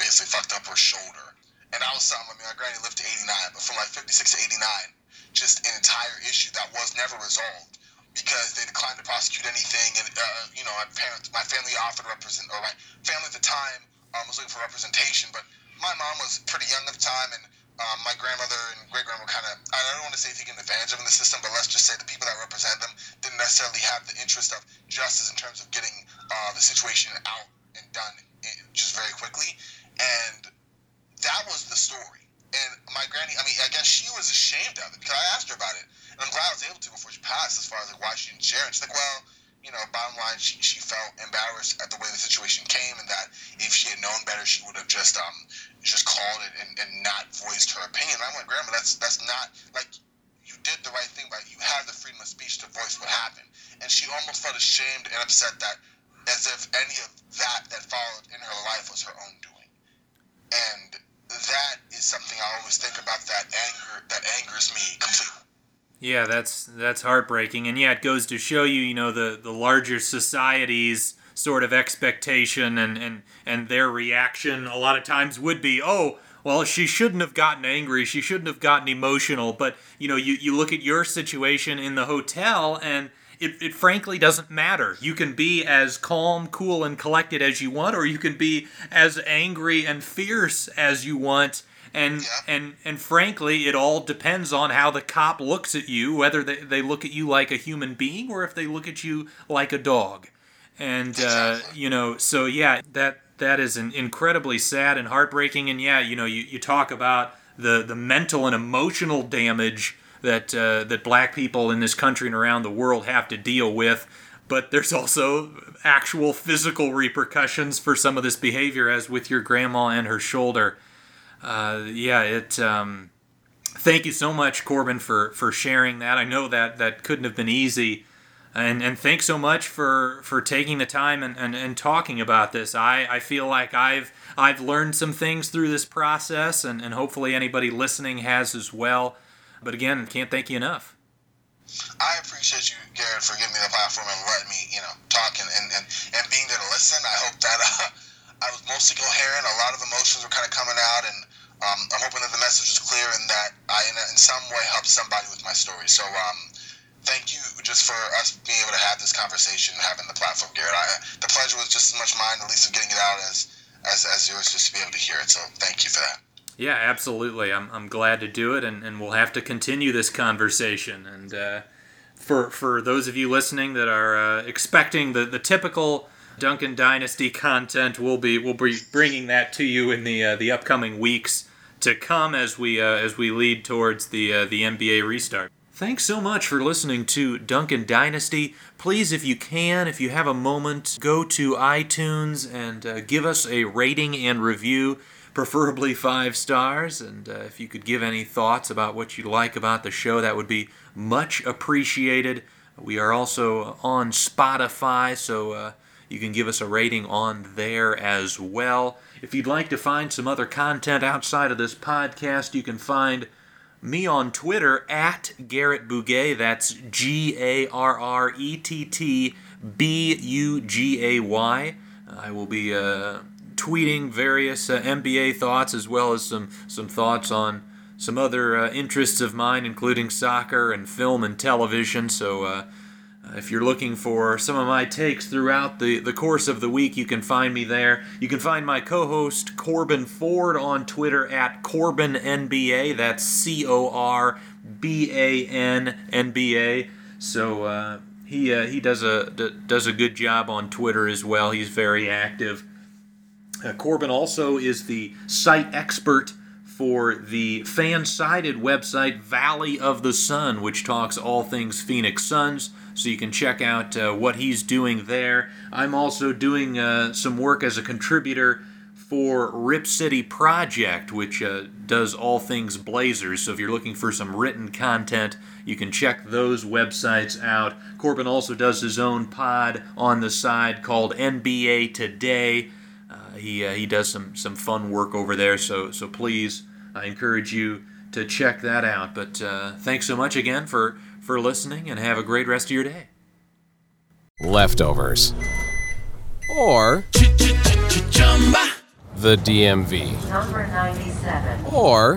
basically fucked up her shoulder. And I was something, I mean, my granny lived to 89, but from like 56 to 89, just an entire issue that was never resolved because they declined to prosecute anything. And, uh, you know, my parents, my family offered represent, or my family at the time um, was looking for representation, but my mom was pretty young at the time, and um, my grandmother and great grandmother kind of, I don't want to say taking advantage of in the system, but let's just say the people that represent them didn't necessarily have the interest of justice in terms of getting uh, the situation out and done just very quickly. And that was the story. And my granny, I mean, I guess she was ashamed of it because I asked her about it. And I'm glad I was able to before she passed as far as like why she didn't share it. She's like, well, you know, bottom line, she, she felt embarrassed at the way the situation came, and that if she had known better, she would have just um just called it and, and not voiced her opinion. And I'm like, Grandma, that's that's not like you did the right thing, but you had the freedom of speech to voice what happened, and she almost felt ashamed and upset that as if any of that that followed in her life was her own doing, and that is something I always think about. That anger that angers me completely. Yeah, that's that's heartbreaking, and yeah, it goes to show you, you know, the the larger society's sort of expectation and and and their reaction a lot of times would be, oh, well, she shouldn't have gotten angry, she shouldn't have gotten emotional, but you know, you you look at your situation in the hotel and. It, it frankly doesn't matter. You can be as calm, cool, and collected as you want, or you can be as angry and fierce as you want and Yeah. and and frankly it all depends on how the cop looks at you whether they, they look at you like a human being or if they look at you like a dog and uh, you know so yeah that that is an incredibly sad and heartbreaking and yeah you know you, you talk about the the mental and emotional damage that uh, that black people in this country and around the world have to deal with but there's also actual physical repercussions for some of this behavior as with your grandma and her shoulder uh, yeah, it. Um, thank you so much, Corbin, for for sharing that. I know that that couldn't have been easy, and and thanks so much for for taking the time and, and, and talking about this. I, I feel like I've I've learned some things through this process, and, and hopefully anybody listening has as well. But again, can't thank you enough. I appreciate you, Garrett, for giving me the platform and letting me, you know, talk and, and, and, and being there to listen. I hope that uh, I was mostly coherent. A lot of emotions were kind of coming out, and um, I'm hoping that the message is clear and that I, in, in some way, helped somebody with my story. So, um, thank you just for us being able to have this conversation, having the platform, Garrett. I, the pleasure was just as much mine, at least of getting it out, as, as, as yours, just to be able to hear it. So, thank you for that. Yeah, absolutely. I'm, I'm glad to do it, and, and we'll have to continue this conversation. And uh, for for those of you listening that are uh, expecting the, the typical Duncan Dynasty content, we'll be we'll be bringing that to you in the uh, the upcoming weeks to come as we uh, as we lead towards the uh, the NBA restart. Thanks so much for listening to Duncan Dynasty. Please, if you can, if you have a moment, go to iTunes and uh, give us a rating and review, preferably five stars. And uh, if you could give any thoughts about what you like about the show, that would be much appreciated. We are also on Spotify, so uh, you can give us a rating on there as well. If you'd like to find some other content outside of this podcast, you can find me on Twitter at Garrett Bugay. That's G A R R E T T B U G A Y. I will be uh, tweeting various uh, NBA thoughts as well as some, some thoughts on some other uh, interests of mine, including soccer and film and television. So uh, if you're looking for some of my takes throughout the, the course of the week, you can find me there. You can find my co host Corbin Ford on Twitter at CorbinNBA. That's C O R B A N N B A. So uh, he, uh, he does, a, d- does a good job on Twitter as well. He's very active. Uh, Corbin also is the site expert for the FanSided website Valley of the Sun, which talks all things Phoenix Suns. So you can check out uh, what he's doing there. I'm also doing uh, some work as a contributor for Rip City Project, which uh, does all things Blazers. So if you're looking for some written content, you can check those websites out. Corbin also does his own pod on the side called NBA Today. He uh, he does some some fun work over there. So so please, I encourage you to check that out. But uh, thanks so much again for for listening, and have a great rest of your day. Leftovers. Or the DMV. Number 97. Or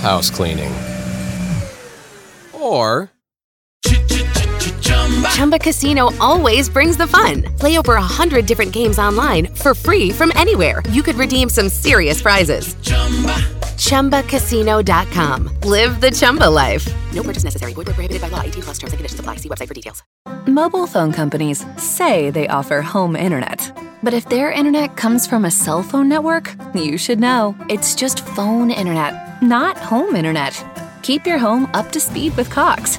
house cleaning. Or Chumba Casino always brings the fun. Play over a hundred different games online for free from anywhere. You could redeem some serious prizes. Chumba. ChumbaCasino.com. Live the Chumba life. No purchase necessary. Void where prohibited by law. 18 plus terms and conditions apply. See website for details. Mobile phone companies say they offer home internet. But if their internet comes from a cell phone network, you should know. It's just phone internet, not home internet. Keep your home up to speed with Cox.